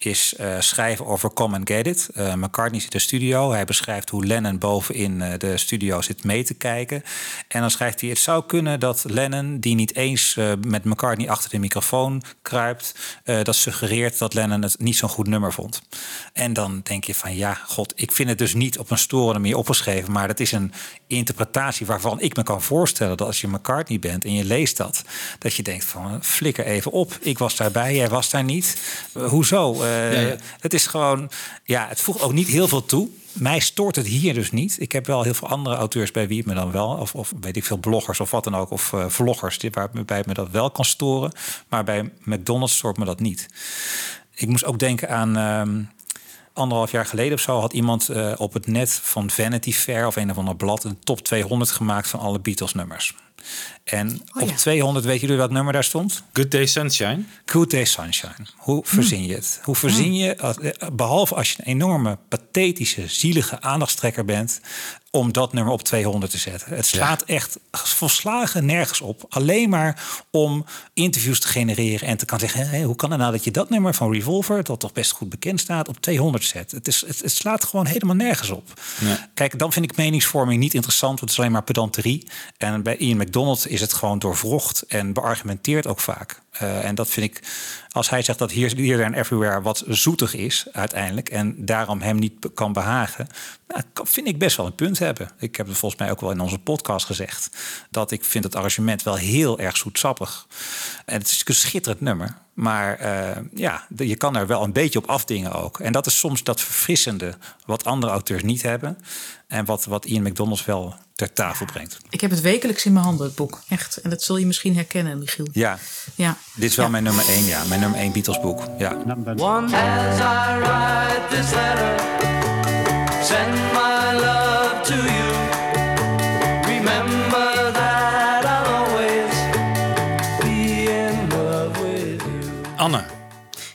is eh, schrijven over Come and Get It. Eh, McCartney zit in de studio. Hij beschrijft hoe Lennon bovenin eh, de studio zit mee te kijken. En dan schrijft hij: Het zou kunnen dat Lennon, die niet eens met McCartney achter de microfoon kruipt, dat suggereert dat Lennon het niet zo'n goed nummer vond. En dan denk je van ja, god, ik vind het dus niet op een storende manier opgeschreven, maar dat is een interpretatie waarvan ik me kan voorstellen dat als je McCartney bent en je leest dat, dat je denkt van flikker even op. Ik was daarbij, jij was daar niet. Hoezo? Eh, Ja, ja. Het is gewoon, ja, het voegt ook niet heel veel toe. Mij stoort het hier dus niet. Ik heb wel heel veel andere auteurs bij wie het me dan wel, of, of weet ik veel, bloggers of wat dan ook, of eh, vloggers, die- waarbij me dat wel kan storen. Maar bij McDonald's stoort me dat niet. Ik moest ook denken aan. ehm, Anderhalf jaar geleden of zo had iemand eh, op het net van Vanity Fair of een of ander blad een top 200 gemaakt van alle Beatles nummers. En Oh op ja. 200 weet jullie welk nummer daar stond? Good Day Sunshine. Good Day Sunshine. Hoe verzin je het? Hoe verzin je, als- eh, behalve als je een enorme, pathetische, zielige aandachtstrekker bent, om dat nummer op 200 te zetten. Het slaat echt volslagen nergens op. Alleen maar om interviews te genereren en te kan zeggen... Hé, hoe kan het nou dat je dat nummer van Revolver... dat toch best goed bekend staat, op 200 zet? Het, is, het, het slaat gewoon helemaal nergens op. Kijk, dan vind ik meningsvorming niet interessant... want het is alleen maar pedanterie. En bij Ian McDonald is het gewoon doorvrocht... en beargumenteerd ook vaak. Uh, en dat vind ik, als hij zegt dat hier, hier en everywhere wat zoetig is uiteindelijk en daarom hem niet kan behagen, nou, vind ik best wel een punt hebben. Ik heb het volgens mij ook wel in onze podcast gezegd dat ik vind het arrangement wel heel erg zoetsappig. En het is een schitterend nummer. Maar uh, ja, je kan er wel een beetje op afdingen ook. En dat is soms dat verfrissende wat andere auteurs niet hebben. En wat, wat Ian McDonald's wel ter tafel brengt. Ik heb het wekelijks in mijn handen, het boek. Echt. En dat zul je misschien herkennen, Michiel. Ja. ja. Dit is wel ja. mijn nummer één, ja. Mijn nummer één Beatles boek. Ja. One as I write this letter, send my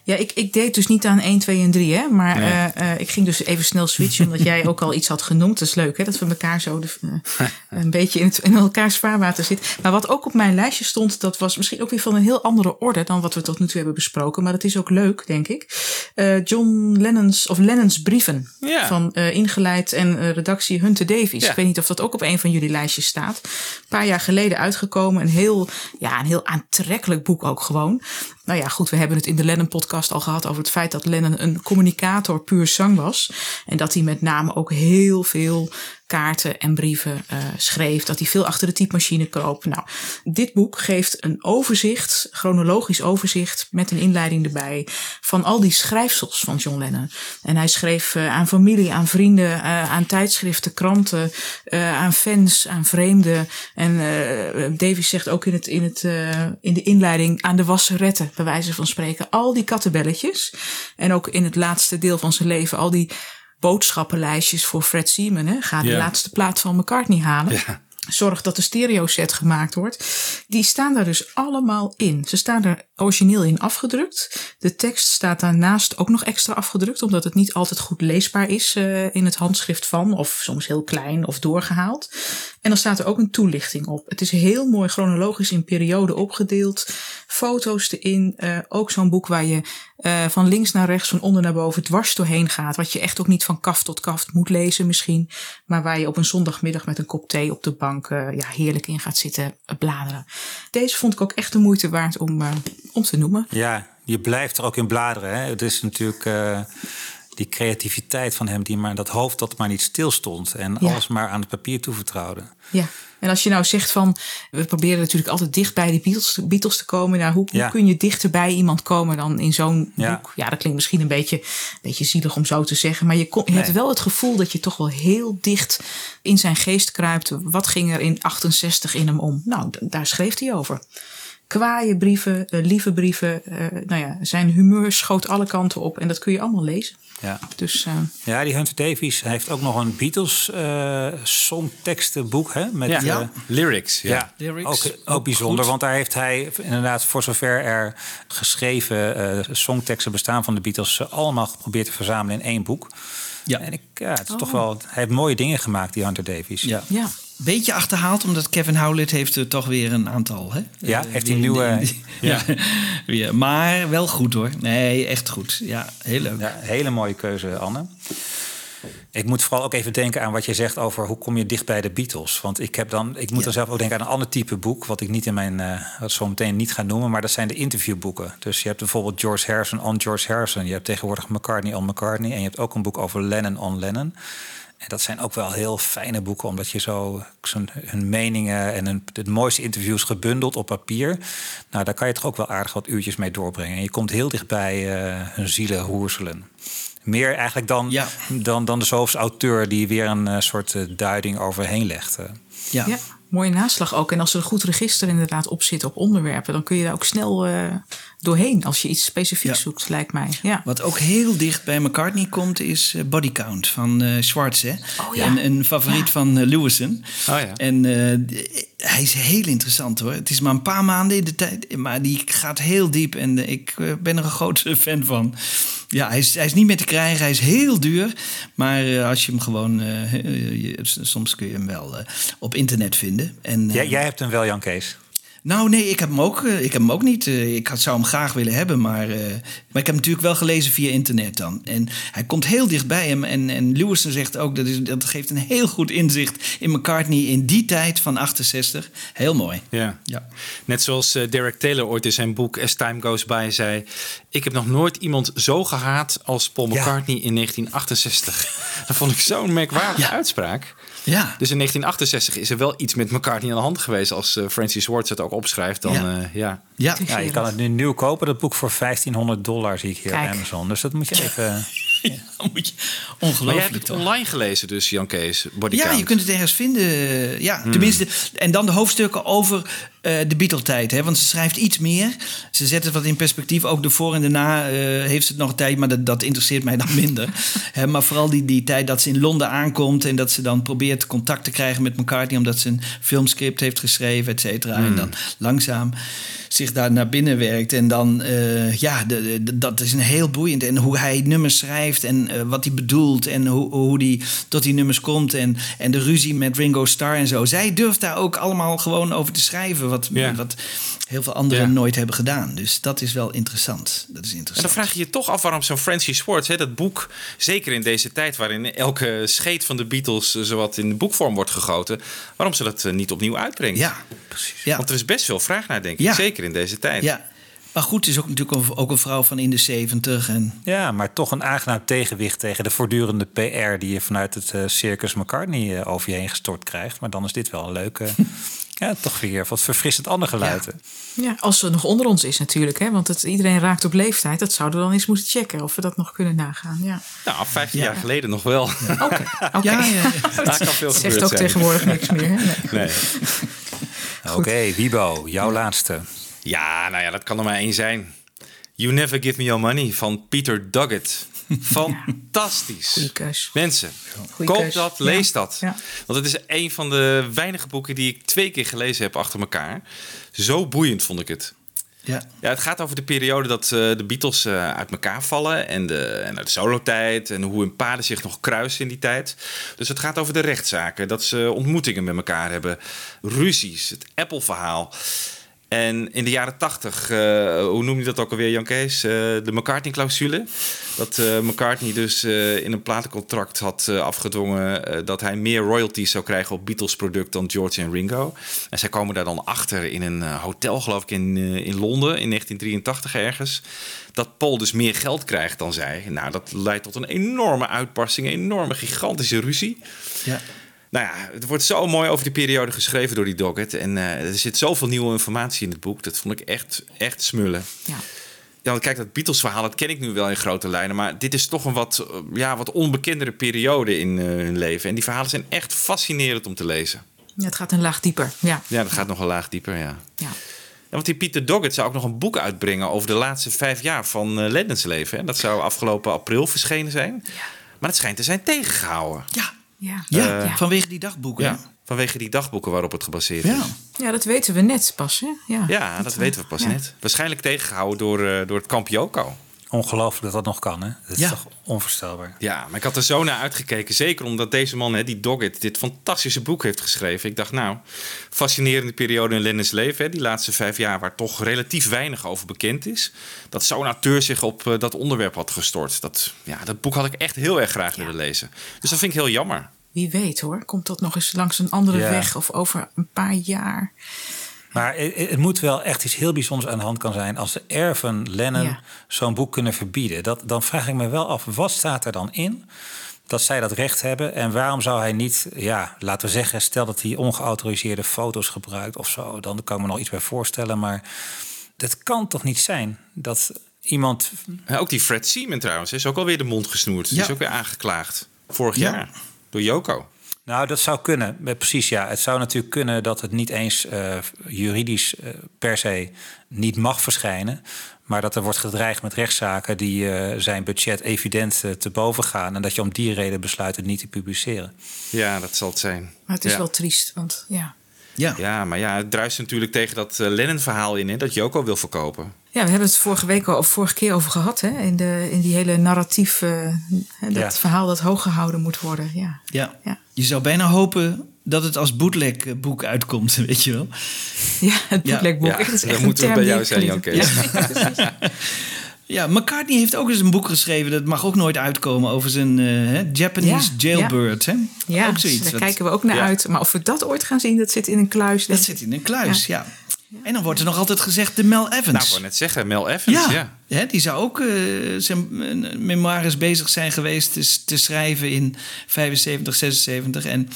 Ja, ik, ik deed dus niet aan 1, 2 en 3, hè. Maar nee. uh, uh, ik ging dus even snel switchen, omdat jij ook al iets had genoemd. Dat is leuk, hè, dat we elkaar zo de, uh, een beetje in, het, in elkaars vaarwater zitten. Maar wat ook op mijn lijstje stond, dat was misschien ook weer van een heel andere orde dan wat we tot nu toe hebben besproken. Maar dat is ook leuk, denk ik. John Lennon's, of Lennon's brieven. Ja. Van ingeleid en redactie Hunter Davies. Ja. Ik weet niet of dat ook op een van jullie lijstjes staat. Een paar jaar geleden uitgekomen. Een heel, ja, een heel aantrekkelijk boek ook gewoon. Nou ja, goed, we hebben het in de Lennon-podcast al gehad over het feit dat Lennon een communicator puur zang was. En dat hij met name ook heel veel kaarten en brieven uh, schreef. Dat hij veel achter de typemachine kroop. Nou, dit boek geeft een overzicht, chronologisch overzicht, met een inleiding erbij, van al die schrijfsels van John Lennon. En hij schreef uh, aan familie, aan vrienden, uh, aan tijdschriften, kranten, aan fans, aan vreemden. En Davies zegt ook in, het, in, het, in de inleiding aan de wasseretten, bij wijze van spreken. Al die kattenbelletjes. En ook in het laatste deel van zijn leven, al die boodschappenlijstjes voor Fred Seaman. Hè? Ga de laatste plaat van McCartney halen. Ja. Zorg dat de stereo set gemaakt wordt. Die staan daar dus allemaal in. Ze staan er origineel in afgedrukt. De tekst staat daarnaast ook nog extra afgedrukt. Omdat het niet altijd goed leesbaar is uh, in het handschrift van. Of soms heel klein of doorgehaald. En dan staat er ook een toelichting op. Het is heel mooi chronologisch in periode opgedeeld. Foto's erin. Uh, ook zo'n boek waar je uh, van links naar rechts, van onder naar boven dwars doorheen gaat. Wat je echt ook niet van kaft tot kaft moet lezen misschien. Maar waar je op een zondagmiddag met een kop thee op de bank uh, ja, heerlijk in gaat zitten bladeren. Deze vond ik ook echt de moeite waard om, om te noemen. Ja, je blijft er ook in bladeren. Hè? Het is natuurlijk die creativiteit van hem, die maar dat hoofd dat maar niet stilstond. En ja. alles maar aan het papier toevertrouwde. Ja. En als je nou zegt van, we proberen natuurlijk altijd dicht bij de Beatles, Beatles te komen. Nou, hoe, ja. hoe kun je dichter bij iemand komen dan in zo'n ja. boek? Ja, dat klinkt misschien een beetje, een beetje zielig om zo te zeggen. Maar je, kon, je nee. hebt wel het gevoel dat je toch wel heel dicht in zijn geest kruipt. Wat ging er in 68 in hem om? Nou, daar schreef hij over. Kwaaie brieven, uh, lieve brieven. Uh, nou ja, zijn humeur schoot alle kanten op. En dat kun je allemaal lezen. Ja. Dus, uh, ja, die Hunter Davies heeft ook nog een Beatles uh, songtekstenboek. Hè, met, ja, ja. Uh, lyrics. Ja, ja. lyrics. Ook, ook, ook bijzonder, goed. want daar heeft hij inderdaad voor zover er geschreven songteksten bestaan van de Beatles... allemaal geprobeerd te verzamelen in één boek. Ja. En ik, ja, het is oh. toch wel, hij heeft mooie dingen gemaakt, die Hunter Davies. Ja. ja beetje achterhaald, omdat Kevin Howlett heeft er toch weer een aantal. Hè? Ja, uh, heeft hij nieuwe. Ja. maar wel goed hoor. Nee, echt goed. Ja, heel leuk. Ja, hele mooie keuze, Anne. Ik moet vooral ook even denken aan wat je zegt over hoe kom je dicht bij de Beatles. Want ik heb dan, ik moet ja. dan zelf ook denken aan een ander type boek, wat ik niet in mijn, uh, wat zo meteen niet ga noemen, maar dat zijn de interviewboeken. Dus je hebt bijvoorbeeld George Harrison on George Harrison. Je hebt tegenwoordig McCartney on McCartney. En je hebt ook een boek over Lennon on Lennon. En dat zijn ook wel heel fijne boeken, omdat je zo hun meningen en hun, de mooiste interviews gebundeld op papier. Nou, daar kan je toch ook wel aardig wat uurtjes mee doorbrengen. En je komt heel dichtbij uh, hun zielen hoerselen. Meer eigenlijk dan, ja. dan, dan de zoveelste auteur die weer een uh, soort uh, duiding overheen legt. Ja. ja. mooie naslag ook. En als er een goed register inderdaad op zit op onderwerpen, dan kun je daar ook snel uh, doorheen als je iets specifieks ja. zoekt, lijkt mij. Ja. Wat ook heel dicht bij McCartney komt, is uh, Body Count van uh, Schwartz. Hè? Oh, ja. een, een favoriet ja. van Lewison. Oh, ja. En hij is heel interessant hoor. Het is maar een paar maanden in de tijd, maar die gaat heel diep en ik ben er een grote fan van. Ja, hij is, hij is niet meer te krijgen. Hij is heel duur. Maar eh, als je hem gewoon... eh, eh, je- soms kun je hem wel eh, op internet vinden. En, eh, Jij, jij hebt hem wel, Jan Kees. Nou, nee, ik heb hem ook, eh, ik heb hem ook niet. Eh, Ik had, zou hem graag willen hebben, maar, eh, maar ik heb hem natuurlijk wel gelezen via internet dan. En hij komt heel dichtbij hem. En, en Lewison zegt ook, dat, is, dat geeft een heel goed inzicht in McCartney in die tijd van 68. Heel mooi. Ja. Ja. Net zoals Derek Taylor ooit in zijn boek As Time Goes By zei... ik heb nog nooit iemand zo gehaat als Paul McCartney in 1968. Dat vond ik zo'n merkwaardige uitspraak. Ja. Dus in 1968 is er wel iets met McCartney aan de hand geweest... als eh, Francis Swartz het ook opschrijft. Dan, Ja. eh, ja. Ja. Ja, je kan het nu nieuw kopen, dat boek voor 1500 dollar zie ik hier Kijk. op Amazon. Dus dat moet je even... Moet je, Maar jij hebt ongelooflijk het toch? online gelezen dus, Jan Kees, Ja, je kunt het ergens vinden. Ja, Hmm. tenminste. En dan de hoofdstukken over eh, de Beatle-tijd. Hè? Want ze schrijft iets meer. Ze zet het wat in perspectief. Ook de voor en de na eh, heeft ze het nog een tijd. Maar dat, dat interesseert mij dan minder. Hè, maar vooral die, die tijd dat ze in Londen aankomt. En dat ze dan probeert contact te krijgen met McCartney. Omdat ze een filmscript heeft geschreven, et cetera. En dan langzaam zich daar naar binnen werkt. En dan, eh, ja, de, de- dat is een heel boeiend. En hoe hij nummers schrijft en eh, wat hij bedoelt. En hoe, hoe hij tot die nummers komt. En, en de ruzie met Ringo Starr en zo. Zij durft daar ook allemaal gewoon over te schrijven. Wat, Ja. wat heel veel anderen Ja. nooit hebben gedaan. Dus dat is wel interessant. Dat is En interessant. dan vraag je je toch af waarom zo'n Francis Swartz, hè, dat boek, zeker in deze tijd waarin elke scheet van de Beatles eh, zowat in boekvorm wordt gegoten, waarom ze dat eh, niet opnieuw uitbrengt. Ja, precies. Ja. Want er is best veel vraag naar, denk ik. Ja. Zeker in deze tijd. ja. Maar goed, het is ook natuurlijk ook een vrouw van in de zeventig. En Ja, maar toch een aangenaam tegenwicht tegen de voortdurende PR die je vanuit het eh, Circus McCartney eh, over je heen gestort krijgt. Maar dan is dit wel een leuke, ja, toch weer wat verfrissend ander geluid. hè? Ja, als ze nog onder ons is natuurlijk. Hè? Want het, iedereen raakt op leeftijd. Dat zouden we dan eens moeten checken of we dat nog kunnen nagaan. Ja. Nou, 15 Ja. jaar geleden nog wel. Oké. oké. Ja, ja, ja. Daar kan veel zegt ook zijn. tegenwoordig niks meer. Hè? Nee. Nee. Oké, Wibo, jouw laatste. Ja, nou ja, dat kan er maar één zijn. You Never Give Me Your Money van Peter Doggett. Fantastisch. Goeie keus. Mensen, Goeie koop keus. dat, Ja. lees dat. Ja. Want het is een van de weinige boeken die ik twee keer gelezen heb achter elkaar. Zo boeiend vond ik het. ja. Ja, het gaat over de periode dat eh, de Beatles eh, uit elkaar vallen en de, en de solotijd en hoe hun paden zich nog kruisen in die tijd. Dus het gaat over de rechtszaken, dat ze ontmoetingen met elkaar hebben, ruzies, het Apple-verhaal. En in de jaren tachtig, eh, hoe noem je dat ook alweer, Jan Kees? Eh, de McCartney-clausule. Dat eh, McCartney dus in een platencontract had afgedwongen... dat hij meer royalties zou krijgen op Beatles-product dan George en Ringo. En zij komen daar dan achter in een hotel, geloof ik, in, in Londen in 1983 ergens. Dat Paul dus meer geld krijgt dan zij. Nou, dat leidt tot een enorme uitbarsting, een enorme, gigantische ruzie. ja. Nou ja, het wordt zo mooi over die periode geschreven door die Doggett. En eh, er zit zoveel nieuwe informatie in het boek. Dat vond ik echt, echt smullen. Ja. Ja, want kijk, dat Beatles-verhaal, dat ken ik nu wel in grote lijnen. Maar dit is toch een wat, eh, ja, wat onbekendere periode in eh, hun leven. En die verhalen zijn echt fascinerend om te lezen. Ja, het gaat een laag dieper. Ja. Ja, dat gaat nog een laag dieper, ja. Ja. Ja, want die Peter Doggett zou ook nog een boek uitbrengen over de laatste vijf jaar van eh Lennons leven. Hè? Dat zou afgelopen april verschenen zijn. Maar het schijnt te zijn tegengehouden. Ja, Ja. ja. Ja. vanwege die dagboeken. Ja, vanwege die dagboeken waarop het gebaseerd Ja. is. ja, dat weten we net pas. Hè? Ja, Ja, dat weten we pas ja. net. Waarschijnlijk tegengehouden door, eh, door het kamp Joko. Ongelooflijk dat dat nog kan, hè? Dat is Ja. toch onvoorstelbaar. Ja, maar ik had er zo naar uitgekeken. Zeker omdat deze man, hè, die Doggett, dit fantastische boek heeft geschreven. Ik dacht, nou, fascinerende periode in Lennon's leven. Hè, die laatste vijf jaar waar toch relatief weinig over bekend is. Dat zo'n auteur zich op eh, dat onderwerp had gestort. Dat, ja, dat boek had ik echt heel erg graag willen lezen. Dus dat vind ik heel jammer. Wie weet hoor, komt dat nog eens langs een andere Ja. weg of over een paar jaar. Maar het, moet wel echt iets heel bijzonders aan de hand kan zijn... als de erven Lennon Ja. zo'n boek kunnen verbieden. Dat, dan vraag ik me wel af, wat staat er dan in... dat zij dat recht hebben? En waarom zou hij niet, ja, laten we zeggen... stel dat hij ongeautoriseerde foto's gebruikt of zo... dan kan ik me nog iets bij voorstellen. Maar dat kan toch niet zijn dat iemand... Ja, ook die Fred Seaman trouwens is ook alweer de mond gesnoerd. Die Ja. is ook weer aangeklaagd. Vorig Ja. jaar. Door Joko. Nou, dat zou kunnen. Eh, Precies, ja. Het zou natuurlijk kunnen dat het niet eens eh, juridisch eh, per se niet mag verschijnen. Maar dat er wordt gedreigd met rechtszaken die eh, zijn budget evident te boven gaan. En dat je om die reden besluit het niet te publiceren. Ja, dat zal het zijn. Maar het is Ja. wel triest, want ja. Ja. Ja, maar ja, het druist natuurlijk tegen dat Lennon-verhaal in, hè, dat Joko wil verkopen. Ja, we hebben het vorige week al, of vorige keer over gehad, hè? In, de, in die hele narratief, eh, hè, dat Ja. verhaal dat hoog gehouden moet worden. Ja. Ja. Ja. Je zou bijna hopen dat het als bootleg eh, boek uitkomt, weet je wel. Ja, het bootlegboek. Ja, dat is echt moeten een we term bij jou zijn, Jan heb. Kees. Ja, precies. Ja, McCartney heeft ook eens een boek geschreven. Dat mag ook nooit uitkomen over zijn eh, hè, Japanese Ja, jailbird. Hè? Ja, ook zoiets. daar wat- kijken we ook naar Ja. uit. Maar of we dat ooit gaan zien, dat zit in een kluis. Dat zit in een kluis, ja. En dan wordt er nog altijd gezegd de Mel Evans. Nou, ik wou net zeggen, Mel Evans, ja, ja. Hè, die zou ook eh, zijn memoires bezig zijn geweest te, te schrijven in 75, 76. En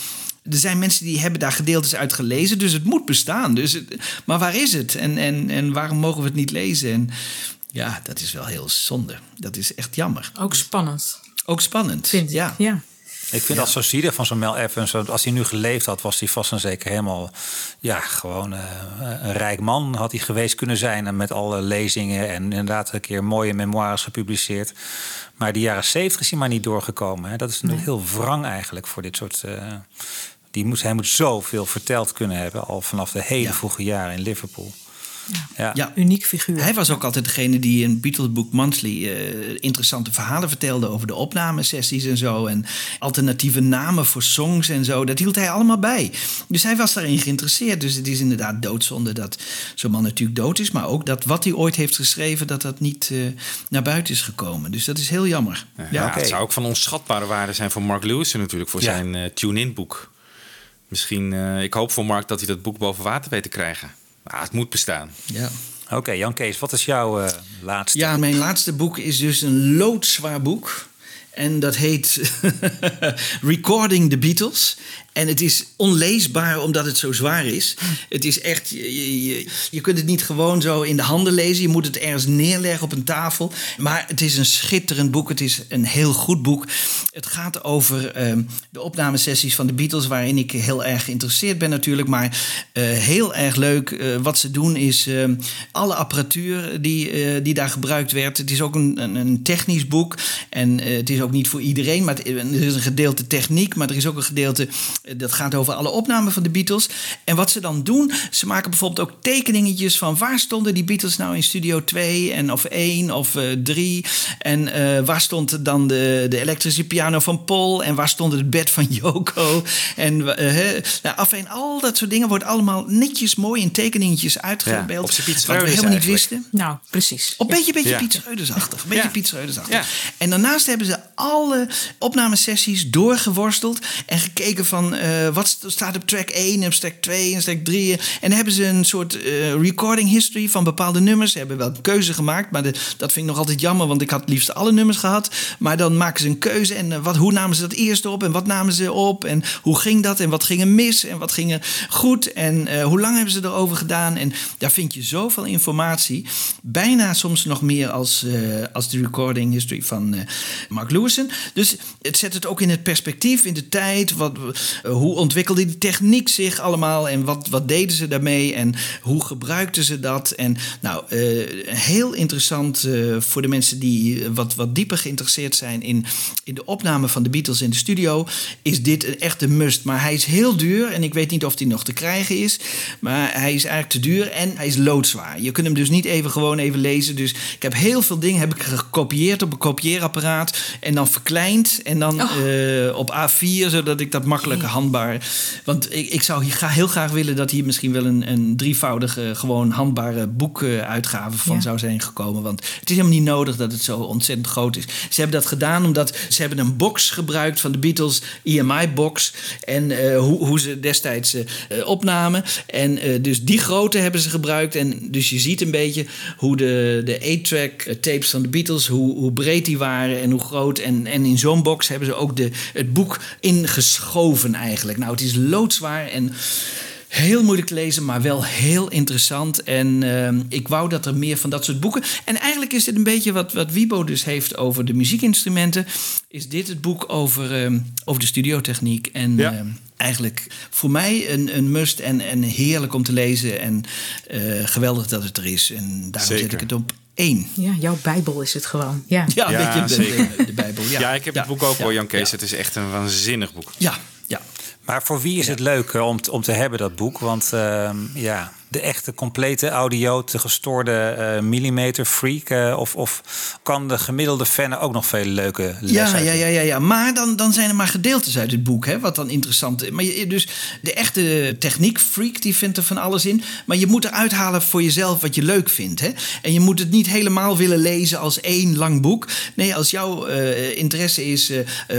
er zijn mensen die hebben daar gedeeltes uit gelezen, dus het moet bestaan. Dus het- maar waar is het? En, en, en waarom mogen we het niet lezen? En ja, dat is wel heel zonde. Dat is echt jammer. Ook spannend. Ook spannend, Vind ik. ja. ja. Ik vind als zo zie je van zo'n Mel Evans, als hij nu geleefd had, was hij vast en zeker helemaal, ja, gewoon eh, een rijk man had hij geweest kunnen zijn. En met alle lezingen en inderdaad een keer mooie memoires gepubliceerd. Maar de jaren zeventig is hij maar niet doorgekomen. Hè. Dat is natuurlijk heel wrang eigenlijk voor dit soort. eh, die moet, hij moet zoveel verteld kunnen hebben, al vanaf de hele vroege jaren in Liverpool. Ja. Ja. Uniek figuur. Hij was ook altijd degene die in Beatles Book Monthly eh, interessante verhalen vertelde over de opnamesessies en zo. En alternatieve namen voor songs en zo. Dat hield hij allemaal bij. Dus hij was daarin geïnteresseerd. Dus het is inderdaad doodzonde dat zo'n man natuurlijk dood is. Maar ook dat wat hij ooit heeft geschreven, dat dat niet eh, naar buiten is gekomen. Dus dat is heel jammer. Ja, Het zou ook van onschatbare waarde zijn voor Mark Lewis natuurlijk, voor Ja. zijn eh, tune-in boek. Misschien, eh, ik hoop voor Mark dat hij dat boek boven water weet te krijgen. Maar het moet bestaan. Ja. Oké, Jan Kees, wat is jouw eh, laatste? Ja, mijn laatste boek is dus een loodzwaar boek. En dat heet Recording the Beatles. En het is onleesbaar omdat het zo zwaar is. Het is echt, je, je- je, kunt het niet gewoon zo in de handen lezen. Je moet het ergens neerleggen op een tafel. Maar het is een schitterend boek. Het is een heel goed boek. Het gaat over ehm, de opnamesessies van de Beatles, waarin ik heel erg geïnteresseerd ben natuurlijk. Maar eh, heel erg leuk. eh, wat ze doen is ehm, alle apparatuur die, eh, die daar gebruikt werd. Het is ook een, een, technisch boek. En het is ook niet voor iedereen. Maar het- er is een gedeelte techniek. Maar er is ook een gedeelte dat gaat over alle opnamen van de Beatles. En wat ze dan doen, ze maken bijvoorbeeld ook tekeningetjes van waar stonden die Beatles nou in studio 2 en of 1 of 3. en eh, waar stond dan de, de elektrische piano van Paul en waar stond het bed van Yoko. En eh, hè, nou, afijn, al dat soort dingen wordt allemaal netjes mooi in tekeningetjes uitgebeeld. op Piet wat we helemaal niet eigenlijk. wisten. Nou, precies. Op een beetje, beetje Ja. Piet Schreudersachtig. Een beetje Ja. Piet Schreudersachtig. Ja. En daarnaast hebben ze alle opnamesessies doorgeworsteld. En gekeken van eh, wat st- staat op track 1 en op track 2 en track 3. En dan hebben ze een soort eh, recording history van bepaalde nummers. Ze hebben wel een keuze gemaakt. Maar dat vind ik nog altijd jammer. Want ik had het liefst alle nummers gehad. Maar dan maken ze een keuze. En eh, wat, hoe namen ze dat eerst op? En wat namen ze op? En hoe ging dat? En wat ging er mis? En wat ging er goed? En hoe lang hebben ze erover gedaan? En daar vind je zoveel informatie. Bijna soms nog meer als, als de recording history van Mark Lewison. Dus het zet het ook in het perspectief, in de tijd. Wat, hoe ontwikkelde die techniek zich allemaal? En wat, wat deden ze daarmee? En hoe gebruikten ze dat? En nou, eh, heel interessant eh, voor de mensen die wat, wat dieper geïnteresseerd zijn in, in de opname van de Beatles in de studio. Is dit een echte must. Maar hij is heel duur en ik weet niet of die nog te krijgen is. Maar hij is eigenlijk te duur en hij is loodzwaar. Je kunt hem dus niet even gewoon even lezen. Dus ik heb heel veel dingen heb ik gekopieerd op een kopieerapparaat. En dan verkleind. En dan eh, op A4, zodat ik dat makkelijker handbaar... Want ik, ik zou hier heel graag willen dat hier misschien wel een, een drievoudige... gewoon handbare boekuitgave van Ja. zou zijn gekomen. Want het is helemaal niet nodig dat het zo ontzettend groot is. Ze hebben dat gedaan omdat ze hebben een box gebruikt van de Beatles, EMI-box. En eh, hoe, hoe ze destijds eh, eh, opnamen. En dus die grootte hebben ze gebruikt. En dus je ziet een beetje hoe de, de 8-track eh, tapes van de Beatles, hoe, hoe breed die waren en hoe groot. En, en in zo'n box hebben ze ook de, het boek ingeschoven eigenlijk. Nou, het is loodzwaar en... Heel moeilijk te lezen, maar wel heel interessant. En ehm, ik wou dat er meer van dat soort boeken. En eigenlijk is dit een beetje wat, wat Wibo dus heeft over de muziekinstrumenten. Is dit het boek over, ehm, over de studiotechniek. En Ja. ehm, eigenlijk voor mij een, een must en, en heerlijk om te lezen. En eh, geweldig dat het er is. En daarom zet ik het op één. Ja, jouw bijbel is het gewoon. Ja. Ja, de, zeker. de, de Bijbel. Ja, Ja, ik heb Ja. het boek ook Ja. hoor, Jan Kees. Ja. Het is echt een waanzinnig boek. Ja. Maar voor wie is het leuk eh, om, om te hebben, dat boek? Want ehm, ja, de echte complete audio, de gestoorde eh, millimeter freak? eh, of, of kan de gemiddelde fan er ook nog veel leuke lessen Ja, ja, ja, ja, ja. Maar dan, dan zijn er maar gedeeltes uit het boek, hè, wat dan interessant is. Maar je, dus de echte techniekfreak die vindt er van alles in. Maar je moet eruit halen voor jezelf wat je leuk vindt. Hè? En je moet het niet helemaal willen lezen als één lang boek. Nee, als jouw eh, interesse is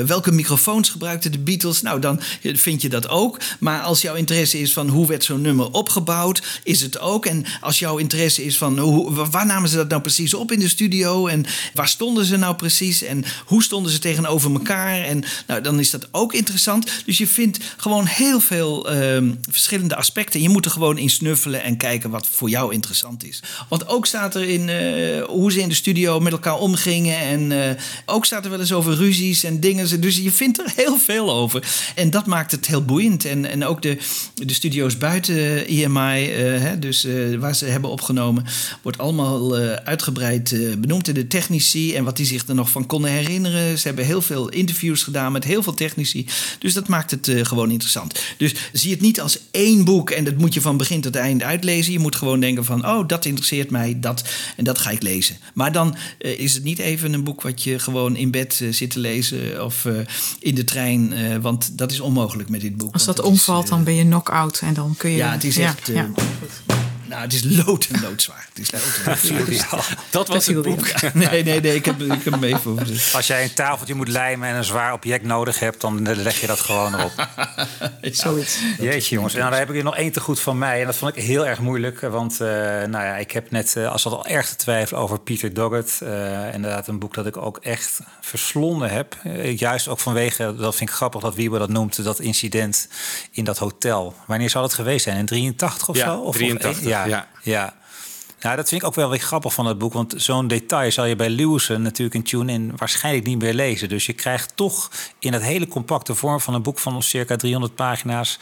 welke microfoons gebruikten de Beatles, nou dan vind je dat ook. Maar als jouw interesse is van hoe werd zo'n nummer opgebouwd, is het ook. En als jouw interesse is van hoe, wa- waar namen ze dat nou precies op in de studio en waar stonden ze nou precies en hoe stonden ze tegenover elkaar en nou dan is dat ook interessant. Dus je vindt gewoon heel veel ehm, verschillende aspecten. Je moet er gewoon in snuffelen en kijken wat voor jou interessant is. Want ook staat er in eh, hoe ze in de studio met elkaar omgingen en eh, ook staat er wel eens over ruzies en dingen. Dus je vindt er heel veel over. En dat maakt het heel boeiend. En, en ook de, de studio's buiten EMI, eh, hè, dus eh, waar ze hebben opgenomen, wordt allemaal eh, uitgebreid eh, benoemd in de technici en wat die zich er nog van konden herinneren. Ze hebben heel veel interviews gedaan met heel veel technici. Dus dat maakt het eh, gewoon interessant. Dus zie het niet als één boek en dat moet je van begin tot eind uitlezen. Je moet gewoon denken van, oh, dat interesseert mij, dat en dat ga ik lezen. Maar dan eh, is het niet even een boek wat je gewoon in bed eh, zit te lezen of eh, in de trein, eh, want dat is onmogelijk met dit boek. Als dat is, omvalt, dan ben je knock-out. En dan kun je... ja, het is echt. eh, ja. Peace. Nou, het is lood en loodzwaar. Het is lood en. Dat was het boek. Nee, nee, nee, ik heb, ik heb hem even. Als jij een tafeltje moet lijmen en een zwaar object nodig hebt, dan leg je dat gewoon erop. Zoiets. Jeetje jongens, en nou, daar heb ik er nog één te goed van mij. En dat vond ik heel erg moeilijk. Want eh, nou ja, ik heb net, eh, als dat al erg te twijfelen over Peter Doggett. eh, inderdaad een boek dat ik ook echt verslonden heb. Juist ook vanwege, dat vind ik grappig dat Wiebe dat noemt, dat incident in dat hotel. Wanneer zou dat geweest zijn? In 83 of Ja, zo? Of, of- 83, ja, ja. Nou, dat vind ik ook wel weer grappig van het boek. Want zo'n detail zal je bij Lewison natuurlijk in Tune-in waarschijnlijk niet meer lezen. Dus je krijgt toch in het hele compacte vorm van een boek van circa 300 pagina's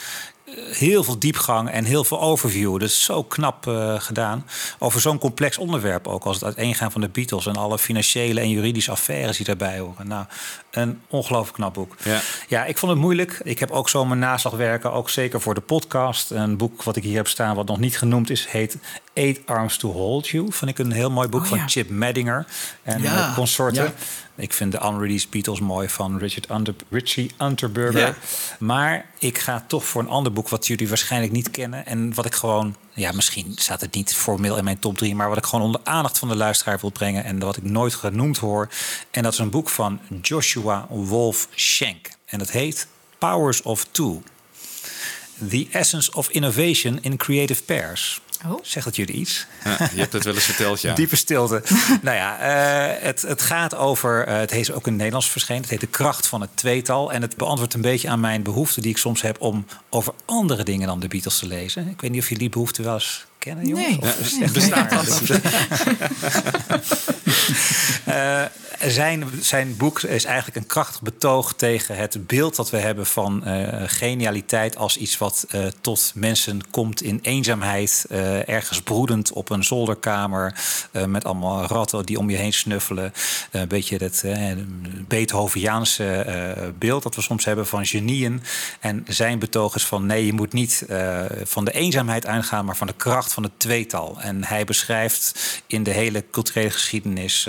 heel veel diepgang en heel veel overview. Dus zo knap eh, gedaan. Over zo'n complex onderwerp ook. Als het uiteengaan van de Beatles en alle financiële en juridische affaires die daarbij horen. Nou, een ongelooflijk knap boek. Ja. Ja, ik vond het moeilijk. Ik heb ook zo mijn naslagwerken, ook zeker voor de podcast. Een boek wat ik hier heb staan, wat nog niet genoemd is, heet Eight Arms to Hold You. Vond ik een heel mooi boek Oh, van ja. Chip Maddinger en Ja, eh, consorten. ja. Ik vind de Unreleased Beatles mooi van Richard Under, Richie Unterberger. Ja. Maar ik ga toch voor een ander boek wat jullie waarschijnlijk niet kennen. En wat ik gewoon, ja, misschien staat het niet formeel in mijn top 3, maar wat ik gewoon onder aandacht van de luisteraar wil brengen. En wat ik nooit genoemd hoor. En dat is een boek van Joshua Wolf Schenk. En dat heet Powers of Two. The Essence of Innovation in Creative Pairs. Oh. Zegt dat jullie iets? Ja, je hebt het wel eens verteld, ja. Diepe stilte. nou ja, eh, het, het gaat over. eh, het heet ook in het Nederlands verschenen. Het heet De kracht van het tweetal. En het beantwoordt een beetje aan mijn behoefte die ik soms heb om over andere dingen dan de Beatles te lezen. Ik weet niet of jullie die behoefte wel eens kennen, jongens. Nee. Of Nee. bestaat dat? Eh, zijn, zijn boek is eigenlijk een krachtig betoog tegen het beeld dat we hebben van eh, genialiteit als iets wat eh, tot mensen komt in eenzaamheid, ergens broedend op een zolderkamer met allemaal ratten die om je heen snuffelen. een beetje het Beethoviaanse eh, beeld dat we soms hebben van genieën. En zijn betoog is van nee, je moet niet van de eenzaamheid uitgaan, maar van de kracht van het tweetal. En hij beschrijft in de hele culturele geschiedenis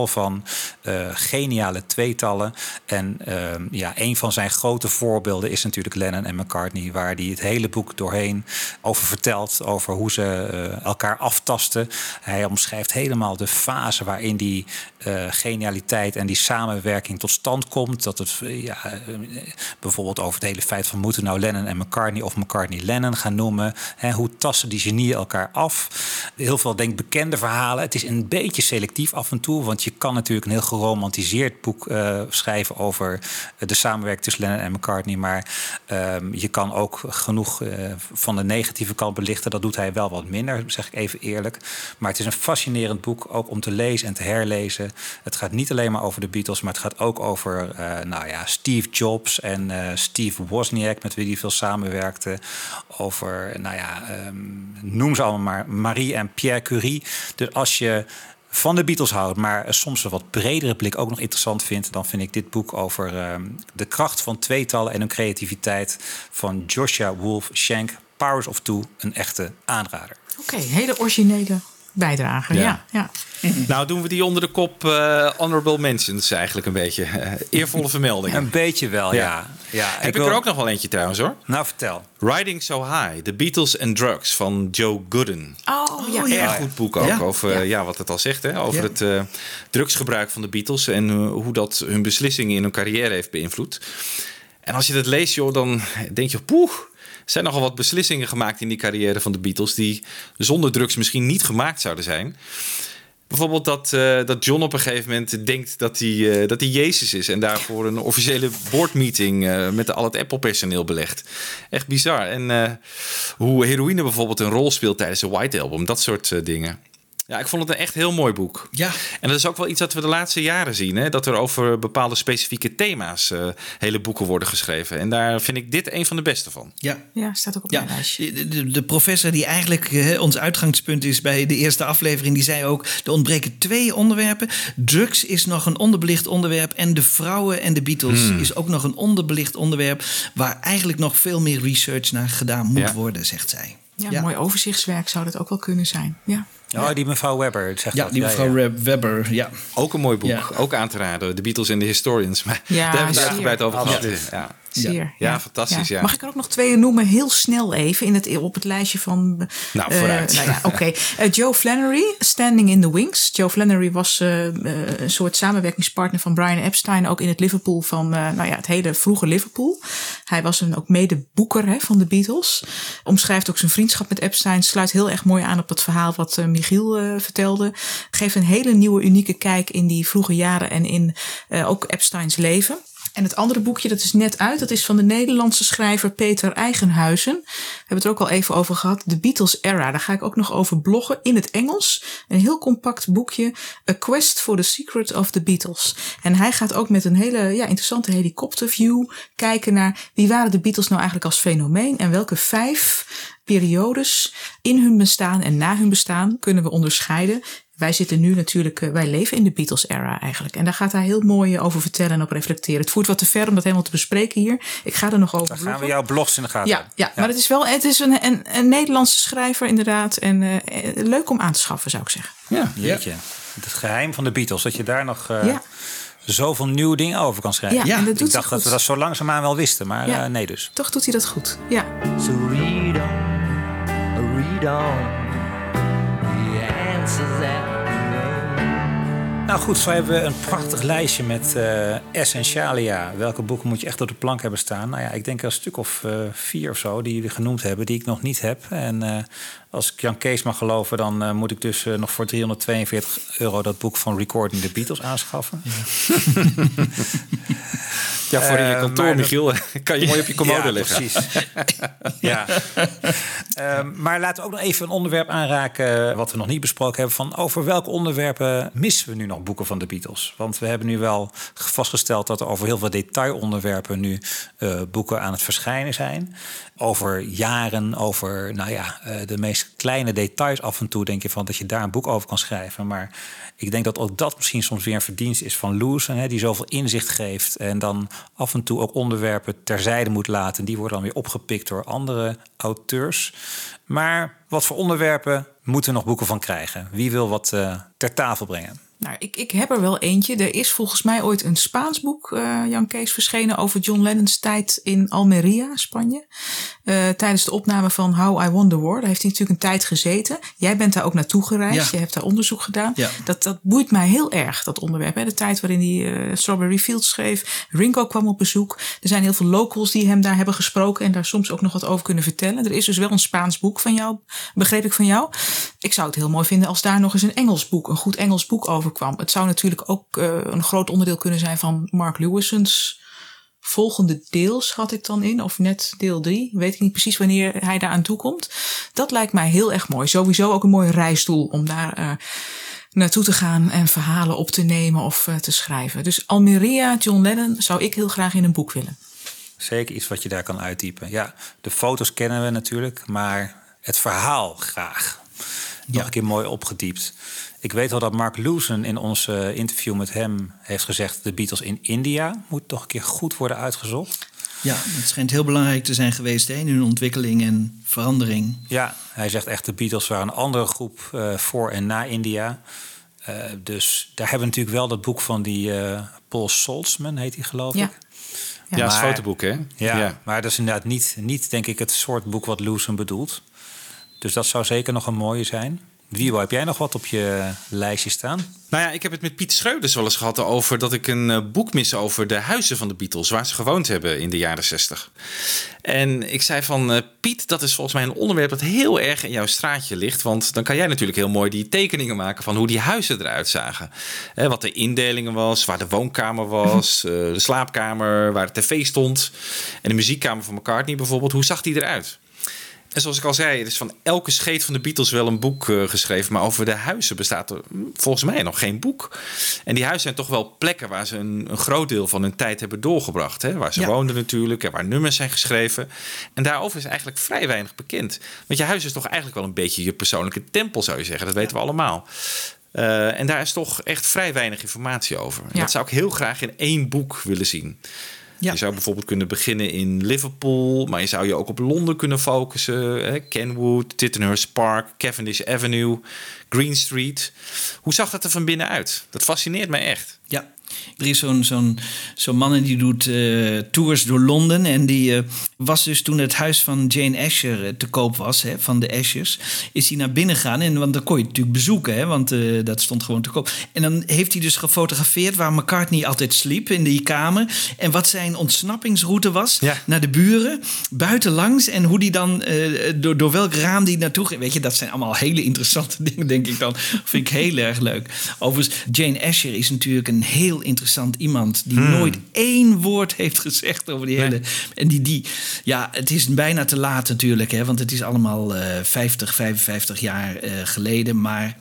van eh, geniale tweetallen. En ehm, ja, een van zijn grote voorbeelden is natuurlijk Lennon en McCartney, waar hij het hele boek doorheen over vertelt, over hoe ze eh, elkaar aftasten. Hij omschrijft helemaal de fase waarin die eh, genialiteit en die samenwerking tot stand komt. Dat het ja, bijvoorbeeld over het hele feit van moeten nou Lennon en McCartney of McCartney Lennon gaan noemen. Hè, hoe tasten die genieën elkaar af? Heel veel denk bekende verhalen. Het is een beetje selectief af en toe, want je kan natuurlijk een heel geromantiseerd boek eh, schrijven over eh, de samenwerking tussen Lennon en McCartney. Maar ehm, je kan ook genoeg eh, van de negatieve kant belichten. Dat doet hij wel wat minder, zeg ik even eerlijk. Maar het is een fascinerend boek, ook om te lezen en te herlezen. Het gaat niet alleen maar over de Beatles, maar het gaat ook over nou ja, Steve Jobs en Steve Wozniak, met wie hij veel samenwerkte. Over, nou ja, ehm, noem ze allemaal maar, Marie en Pierre Curie. Dus als je van de Beatles houdt, maar soms een wat bredere blik ook nog interessant vindt, dan vind ik dit boek over ehm, de kracht van tweetallen en hun creativiteit van Joshua Wolf Schenk, Powers of Two, een echte aanrader. Oké, hele originele bijdrage. Ja. Ja, ja. Nou, doen we die onder de kop eh, honorable mentions eigenlijk een beetje. Eh, eervolle vermeldingen. Een beetje wel, ja. ja. Heb ik, wil- er ook nog wel eentje trouwens hoor. Nou, vertel. Riding So High, The Beatles and Drugs van Joe Gooden. Oh, ja. Erg goed boek ook Ja. over eh, ja. wat het al zegt, hè, over Ja. het eh, drugsgebruik van de Beatles en hoe dat hun beslissingen in hun carrière heeft beïnvloed. En als je dat leest, joh, dan denk je, poeh, zijn nogal wat beslissingen gemaakt in die carrière van de Beatles die zonder drugs misschien niet gemaakt zouden zijn. Bijvoorbeeld dat, eh, dat John op een gegeven moment denkt dat hij, eh, dat hij Jezus is. En daarvoor een officiële boardmeeting eh, met al het Apple-personeel belegt. Echt bizar. En hoe heroïne bijvoorbeeld een rol speelt tijdens de White Album. Dat soort dingen. Ja, ik vond het een echt heel mooi boek. Ja. En dat is ook wel iets dat we de laatste jaren zien. Hè? Dat er over bepaalde specifieke thema's eh, hele boeken worden geschreven. En daar vind ik dit een van de beste van. Ja. Ja, staat ook op Ja, mijn lijstje. de, de, de professor die eigenlijk eh, ons uitgangspunt is bij de eerste aflevering, die zei ook: er ontbreken twee onderwerpen. Drugs is nog een onderbelicht onderwerp en de vrouwen en de Beatles Hmm. is ook nog een onderbelicht onderwerp waar eigenlijk nog veel meer research naar gedaan moet Ja. worden, zegt zij. Ja, mooi overzichtswerk zou dat ook wel kunnen zijn. Ja. Oh, die mevrouw Webber zegt Ja, dat. die mevrouw ja. Webber, ja. Ook een mooi boek. Ja. Ook aan te raden. The Beatles en the Historians. Maar Ja, daar hebben we het uitgebreid over gehad. Ja. Zeer. Ja, fantastisch. Ja. Mag ik er ook nog twee noemen, heel snel even, in het, op het lijstje van... Nou, eh, vooruit. nou ja, oké. Eh, Joe Flannery, Standing in the Wings. Joe Flannery was eh, een soort samenwerkingspartner van Brian Epstein, ook in het Liverpool van, nou ja, het hele vroege Liverpool. Hij was een ook mede boeker hè, van de Beatles. Omschrijft ook zijn vriendschap met Epstein. Sluit heel erg mooi aan op het verhaal wat Michiel vertelde. Geeft een hele nieuwe, unieke kijk in die vroege jaren en in ook Epsteins leven. En het andere boekje, dat is net uit. Dat is van de Nederlandse schrijver Peter Eigenhuizen. We hebben het er ook al even over gehad. De Beatles Era. Daar ga ik ook nog over bloggen in het Engels. Een heel compact boekje. A Quest for the Secret of the Beatles. En hij gaat ook met een hele ja, interessante helikopterview kijken naar wie waren de Beatles nou eigenlijk als fenomeen. En welke vijf periodes in hun bestaan en na hun bestaan kunnen we onderscheiden. Wij zitten nu natuurlijk, eh, wij leven in de Beatles era eigenlijk. En daar gaat hij heel mooi over vertellen en op reflecteren. Het voert wat te ver om dat helemaal te bespreken hier. Ik ga er nog over Dan gaan we jouw blogs in de gaten Ja, ja, maar het is wel het is een, een, een Nederlandse schrijver inderdaad. En eh, leuk om aan te schaffen zou ik zeggen. Ja, jeetje. Het geheim van de Beatles, dat je daar nog eh, Ja. zoveel nieuwe dingen over kan schrijven. Ja, en dat doet ik dacht dat we dat zo langzaamaan wel wisten, maar Ja. eh, nee dus. Toch doet hij dat goed. Ja. So read on, read on. The answers Nou goed, zo hebben we een prachtig lijstje met eh essentialia. Welke boeken moet je echt op de plank hebben staan? Nou ja, ik denk een stuk of eh, vier of zo die jullie genoemd hebben, die ik nog niet heb. En eh, als ik Jan Kees mag geloven, dan eh, moet ik dus eh, nog voor 342 euro dat boek van Recording the Beatles aanschaffen. Ja, voor in je Eh, kantoor, dat- Michiel, kan je mooi op je commode ja, liggen. Precies. ja. Ehm, maar laten we ook nog even een onderwerp aanraken wat we nog niet besproken hebben. Van over welke onderwerpen missen we nu nog boeken van de Beatles? Want we hebben nu wel vastgesteld dat er over heel veel detailonderwerpen nu boeken aan het verschijnen zijn. Over jaren, over nou ja, eh, de meest kleine details af en toe denk je van dat je daar een boek over kan schrijven. Maar ik denk dat ook dat misschien soms weer een verdienst is van Lewison, hè, die zoveel inzicht geeft en dan af en toe ook onderwerpen terzijde moet laten. Die worden dan weer opgepikt door andere auteurs. Maar wat voor onderwerpen moeten we nog boeken van krijgen? Wie wil wat eh, ter tafel brengen? Nou, ik, ik heb er wel eentje. Er is volgens mij ooit een Spaans boek, eh, Jan Kees, verschenen over John Lennon's tijd in Almeria, Spanje. Eh, tijdens de opname van How I Won the War. Daar heeft hij natuurlijk een tijd gezeten. Jij bent daar ook naartoe gereisd. Ja. Je hebt daar onderzoek gedaan. Ja. Dat, dat boeit mij heel erg, dat onderwerp. Hè? De tijd waarin hij eh, Strawberry Fields schreef. Ringo kwam op bezoek. Er zijn heel veel locals die hem daar hebben gesproken. En daar soms ook nog wat over kunnen vertellen. Er is dus wel een Spaans boek van jou, begreep ik van jou. Ik zou het heel mooi vinden als daar nog eens een Engels boek, een goed Engels boek over Het zou natuurlijk ook eh, een groot onderdeel kunnen zijn van Mark Lewison's volgende deel, schat ik dan in. Of net deel drie. Weet ik niet precies wanneer hij daar aan toe komt. Dat lijkt mij heel erg mooi. Sowieso ook een mooi reisdoel om daar eh, naartoe te gaan en verhalen op te nemen of eh, te schrijven. Dus Almeria, John Lennon zou ik heel graag in een boek willen. Zeker iets wat je daar kan uittypen. Ja, de foto's kennen we natuurlijk, maar het verhaal graag. Nog een keer mooi opgediept. Ik weet wel dat Mark Lewson in ons eh, interview met hem heeft gezegd... de Beatles in India moet toch een keer goed worden uitgezocht. Ja, het schijnt heel belangrijk te zijn geweest hè, in hun ontwikkeling en verandering. Ja, hij zegt echt de Beatles waren een andere groep eh, voor en na India. Eh, dus daar hebben we natuurlijk wel dat boek van die eh, Paul Saltzman, heet hij geloof Ja. ik. Ja, dat is Maar- fotoboek, hè? Ja, Ja. maar dat is inderdaad niet, niet, denk ik, het soort boek wat Lewison bedoelt. Dus dat zou zeker nog een mooie zijn. Wiebo, heb jij nog wat op je lijstje staan? Nou ja, ik heb het met Piet Schreuders wel eens gehad over dat ik een eh, boek mis over de huizen van de Beatles, waar ze gewoond hebben in de jaren 60. En ik zei van, eh, Piet, dat is volgens mij een onderwerp dat heel erg in jouw straatje ligt. Want dan kan jij natuurlijk heel mooi die tekeningen maken van hoe die huizen eruit zagen. Wat de indelingen was, waar de woonkamer was, eh, de slaapkamer, waar de tv stond. En de muziekkamer van McCartney bijvoorbeeld, hoe zag die eruit? En zoals ik al zei, er is van elke scheet van de Beatles wel een boek eh, geschreven. Maar over de huizen bestaat er hm, volgens mij nog geen boek. En die huizen zijn toch wel plekken waar ze een, een groot deel van hun tijd hebben doorgebracht. Hè? Waar ze Ja. woonden natuurlijk en waar nummers zijn geschreven. En daarover is eigenlijk vrij weinig bekend. Want je huis is toch eigenlijk wel een beetje je persoonlijke tempel, zou je zeggen. Dat weten we allemaal. Eh, en daar is toch echt vrij weinig informatie over. En Ja. Dat zou ik heel graag in één boek willen zien. Je zou bijvoorbeeld kunnen beginnen in Liverpool, maar je zou je ook op Londen kunnen focussen. Hè? Kenwood, Tittenhurst Park, Cavendish Avenue, Green Street. Hoe zag dat er van binnen uit? Dat fascineert mij echt. Ja. Er is zo'n zo'n zo'n man en die doet eh, tours door Londen. En die eh, was dus toen het huis van Jane Asher eh, te koop was, hè, van de Ashers, is hij naar binnen gegaan. En want dan kon je het natuurlijk bezoeken, hè, want dat stond gewoon te koop. En dan heeft hij dus gefotografeerd waar McCartney altijd sliep in die kamer. En wat zijn ontsnappingsroute was naar de buren, buitenlangs. En hoe die dan, door, door welk raam die naartoe ging. Weet je, dat zijn allemaal hele interessante dingen, denk ik dan. Vind ik heel erg leuk. Overigens, Jane Asher is natuurlijk een heel interessant iemand... die Hmm. nooit één woord heeft gezegd over die hele... En die, die, ja, het is bijna te laat natuurlijk, hè, want het is allemaal eh 50, 55 jaar eh, geleden. Maar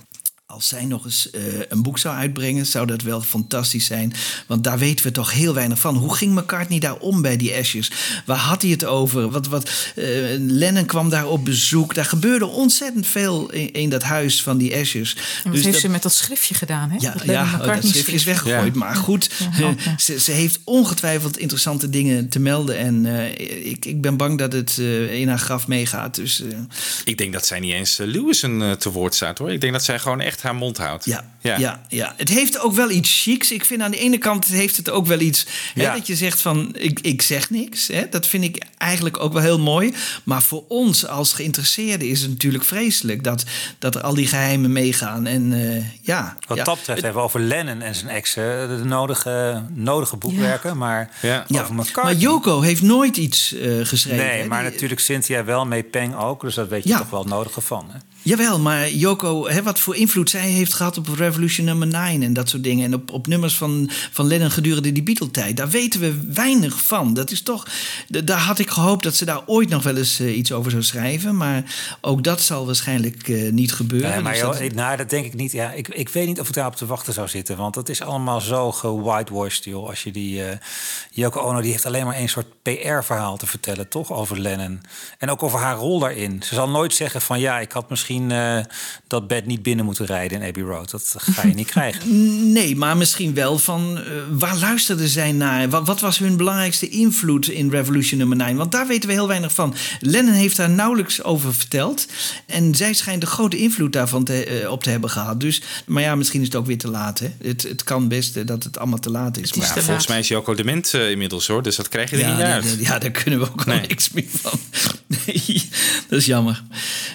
als zij nog eens eh, een boek zou uitbrengen, zou dat wel fantastisch zijn. Want daar weten we toch heel weinig van. Hoe ging McCartney daar om bij die Ashes? Waar had hij het over? Wat, wat, eh, Lennon kwam daar op bezoek. Daar gebeurde ontzettend veel in, in dat huis van die Ashes. En wat Dus heeft dat- ze met dat schriftje gedaan? Hè? ja, dat ja McCartney dat schriftje is weggegooid. Ja. Maar goed, Ja, ook, ja. ze, ze heeft ongetwijfeld interessante dingen te melden. En eh, ik, ik ben bang dat het in haar graf meegaat. Dus Ik denk dat zij niet eens Lewison eh, te woord staat hoor. Ik denk dat zij gewoon echt haar mond houdt. ja, ja. Ja, het heeft ook wel iets chics. Ik vind aan de ene kant heeft het ook wel iets hè, Ja. dat je zegt van ik, ik zeg niks. Hè. Dat vind ik eigenlijk ook wel heel mooi. Maar voor ons als geïnteresseerden is het natuurlijk vreselijk dat, dat er al die geheimen meegaan. En eh, ja, Wat ja, dat betreft hebben we over Lennon en zijn exen de nodige, nodige boekwerken. Maar Ja. ja. over Maar. Joko heeft nooit iets eh, geschreven. Nee, hè. maar Die- natuurlijk Cynthia wel, mee Peng ook. Dus dat weet je Ja. toch wel het nodige van. Hè? Jawel, maar Joko, hè, wat voor invloed zij heeft gehad op Revolution Number 9 en dat soort dingen. En op, op nummers van, van Lennon gedurende die Beatle-tijd. Daar weten we weinig van. Dat is toch. Daar had ik gehoopt dat ze daar ooit nog wel eens eh, iets over zou schrijven. Maar ook dat zal waarschijnlijk eh, niet gebeuren. Nee, maar Dus joh, dat- ik- nou, dat denk ik niet. Ja, ik, ik weet niet of ik daarop te wachten zou zitten. Want het is allemaal zo gewhitewashed, joh. Als je die... eh Yoko Ono, die heeft alleen maar één soort PR-verhaal te vertellen, toch? Over Lennon. En ook over haar rol daarin. Ze zal nooit zeggen van... Ja, ik had misschien eh, dat bed niet binnen moeten rijden in Abbey Road. Dat ga je niet krijgen. Nee, maar misschien wel van eh, waar luisterden zij naar? Wat, wat was hun belangrijkste invloed in Revolution Number 9? Want daar weten we heel weinig van. Lennon heeft daar nauwelijks over verteld. En zij schijnt een grote invloed daarvan te, eh, op te hebben gehad. Dus, maar ja, misschien is het ook weer te laat. Hè? Het, het kan best dat het allemaal te laat is. Maar, Ja, volgens mij is Joko dement eh, inmiddels hoor. Dus dat krijg je er ja, niet uit. nee, ja, daar kunnen we ook Nee. niks meer van. Nee, dat is jammer.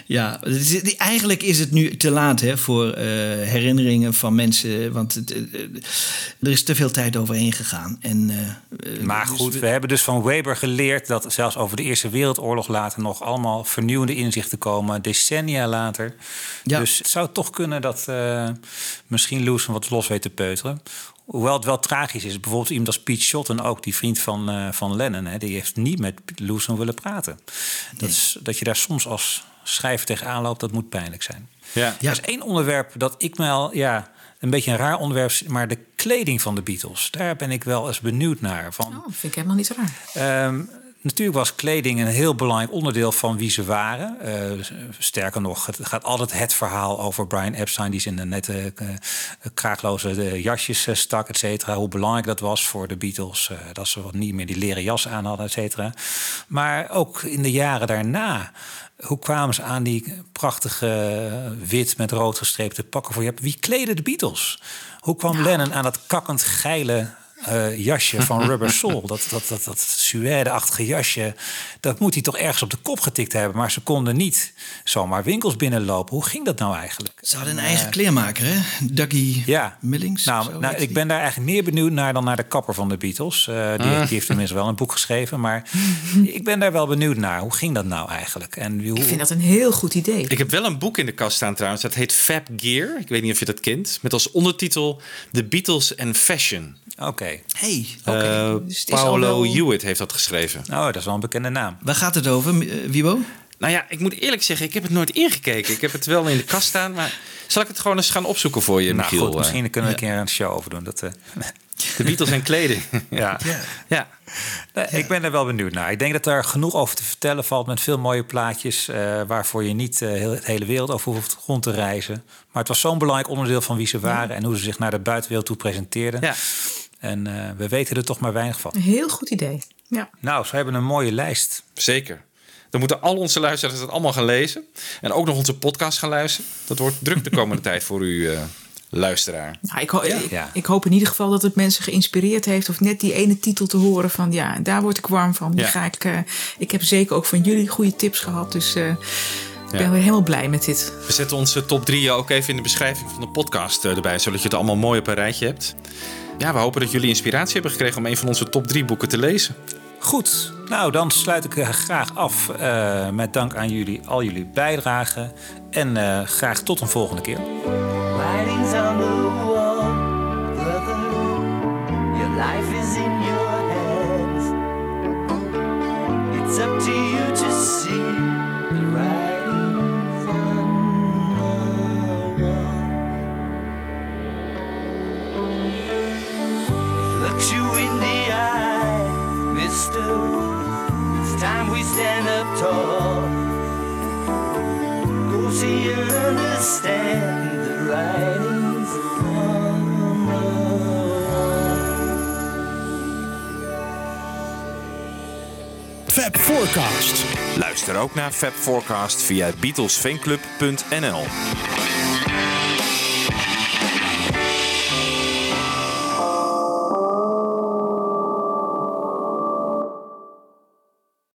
Ja, het is- eigenlijk is het nu te laat hè, voor eh, herinneringen van mensen. Want het, eh, eh, er is te veel tijd overheen gegaan. En, Maar dus goed, we- we hebben dus van Weber geleerd... dat zelfs over de Eerste Wereldoorlog later... nog allemaal vernieuwende inzichten komen. Decennia later. Ja. Dus het zou toch kunnen dat misschien Lewis wat los weet te peuteren. Hoewel het wel tragisch is. Bijvoorbeeld iemand als Pete Shotton ook, die vriend van, van Lennon... Hè, die heeft niet met Lewis willen praten. Dat, is, dat je daar soms als schrijver tegenaan loopt, dat moet pijnlijk zijn. Ja. Er is één onderwerp dat ik me al... Ja, een beetje een raar onderwerp, maar de kleding van de Beatles. Daar ben ik wel eens benieuwd naar. Van, Oh, vind ik helemaal niet raar. Ehm, Natuurlijk was kleding een heel belangrijk onderdeel van wie ze waren. Eh, sterker nog, het gaat altijd het verhaal over Brian Epstein... die zijn nette eh, kraakloze eh, jasjes stak, et cetera. Hoe belangrijk dat was voor de Beatles. dat ze wat niet meer die leren jas aan hadden, et cetera. Maar ook in de jaren daarna... Hoe kwamen ze aan die prachtige wit met rood gestreepte pakken voor je? Wie kleedde de Beatles? Hoe kwam Lennon aan dat kakkend geile eh, jasje van Rubber Soul? Dat, dat, dat, dat suède-achtige jasje. Dat moet hij toch ergens op de kop getikt hebben. Maar ze konden niet zomaar winkels binnenlopen. Hoe ging dat nou eigenlijk? Ze hadden een eigen kleermaker, hè? Dougie Ja. Millings. Nou, zo nou ik die. ben daar eigenlijk meer benieuwd naar dan naar de kapper van de Beatles. Eh, die, Ah. die heeft tenminste wel een boek geschreven. Maar ik ben daar wel benieuwd naar. Hoe ging dat nou eigenlijk? En wie- hoe, Ik vind dat een heel goed idee. Ik heb wel een boek in de kast staan trouwens. Dat heet Fab Gear. Ik weet niet of je dat kent. Met als ondertitel The Beatles and Fashion. Oké. Hey, Eh, Dus het is al Paolo wel- Hewitt heeft dat geschreven. Oh, dat is wel een bekende naam. Waar gaat het over, eh, Wibo? Nou ja, ik moet eerlijk zeggen, ik heb het nooit ingekeken. Ik heb het wel in de kast staan, maar zal ik het gewoon eens gaan opzoeken voor je, Nou Michiel? goed, misschien Eh, kunnen we een keer een show over doen. Dat, eh, De Beatles en kleding. ja. ja. Nee, Ik ben er wel benieuwd naar. Ik denk dat er genoeg over te vertellen valt met veel mooie plaatjes. eh, waarvoor je niet eh, heel, het hele wereld over hoeft rond te reizen. Maar het was zo'n belangrijk onderdeel van wie ze waren en hoe ze zich naar de buitenwereld toe presenteerden. Ja. En eh, we weten er toch maar weinig van. Een heel goed idee. Ja. Nou, ze hebben een mooie lijst. Zeker. Dan moeten al onze luisteraars het allemaal gaan lezen. En ook nog onze podcast gaan luisteren. Dat wordt druk de komende tijd voor u, eh, luisteraar. Nou, ik, ho- ik, Ja. ik hoop in ieder geval dat het mensen geïnspireerd heeft. Of net die ene titel te horen van ja, daar word ik warm van. Die Ja. ga ik, eh, ik heb zeker ook van jullie goede tips gehad. Dus eh, ik ben weer helemaal blij met dit. We zetten onze top 3 ook even in de beschrijving van de podcast erbij. Zodat je het allemaal mooi op een rijtje hebt. Ja, we hopen dat jullie inspiratie hebben gekregen om een van onze top 3 boeken te lezen. Goed, nou dan sluit ik eh, graag af eh, met dank aan jullie, al jullie bijdragen. En eh, graag tot een volgende keer. Writings on the wall, brother. Your life is in your hands. It's up to you to see Looks you in the eye, mister. It's time we stand up tall. Go see you understand the writings on the wall. Fab Forecast. Luister ook naar Fab Forecast via beatlesfanclub.nl.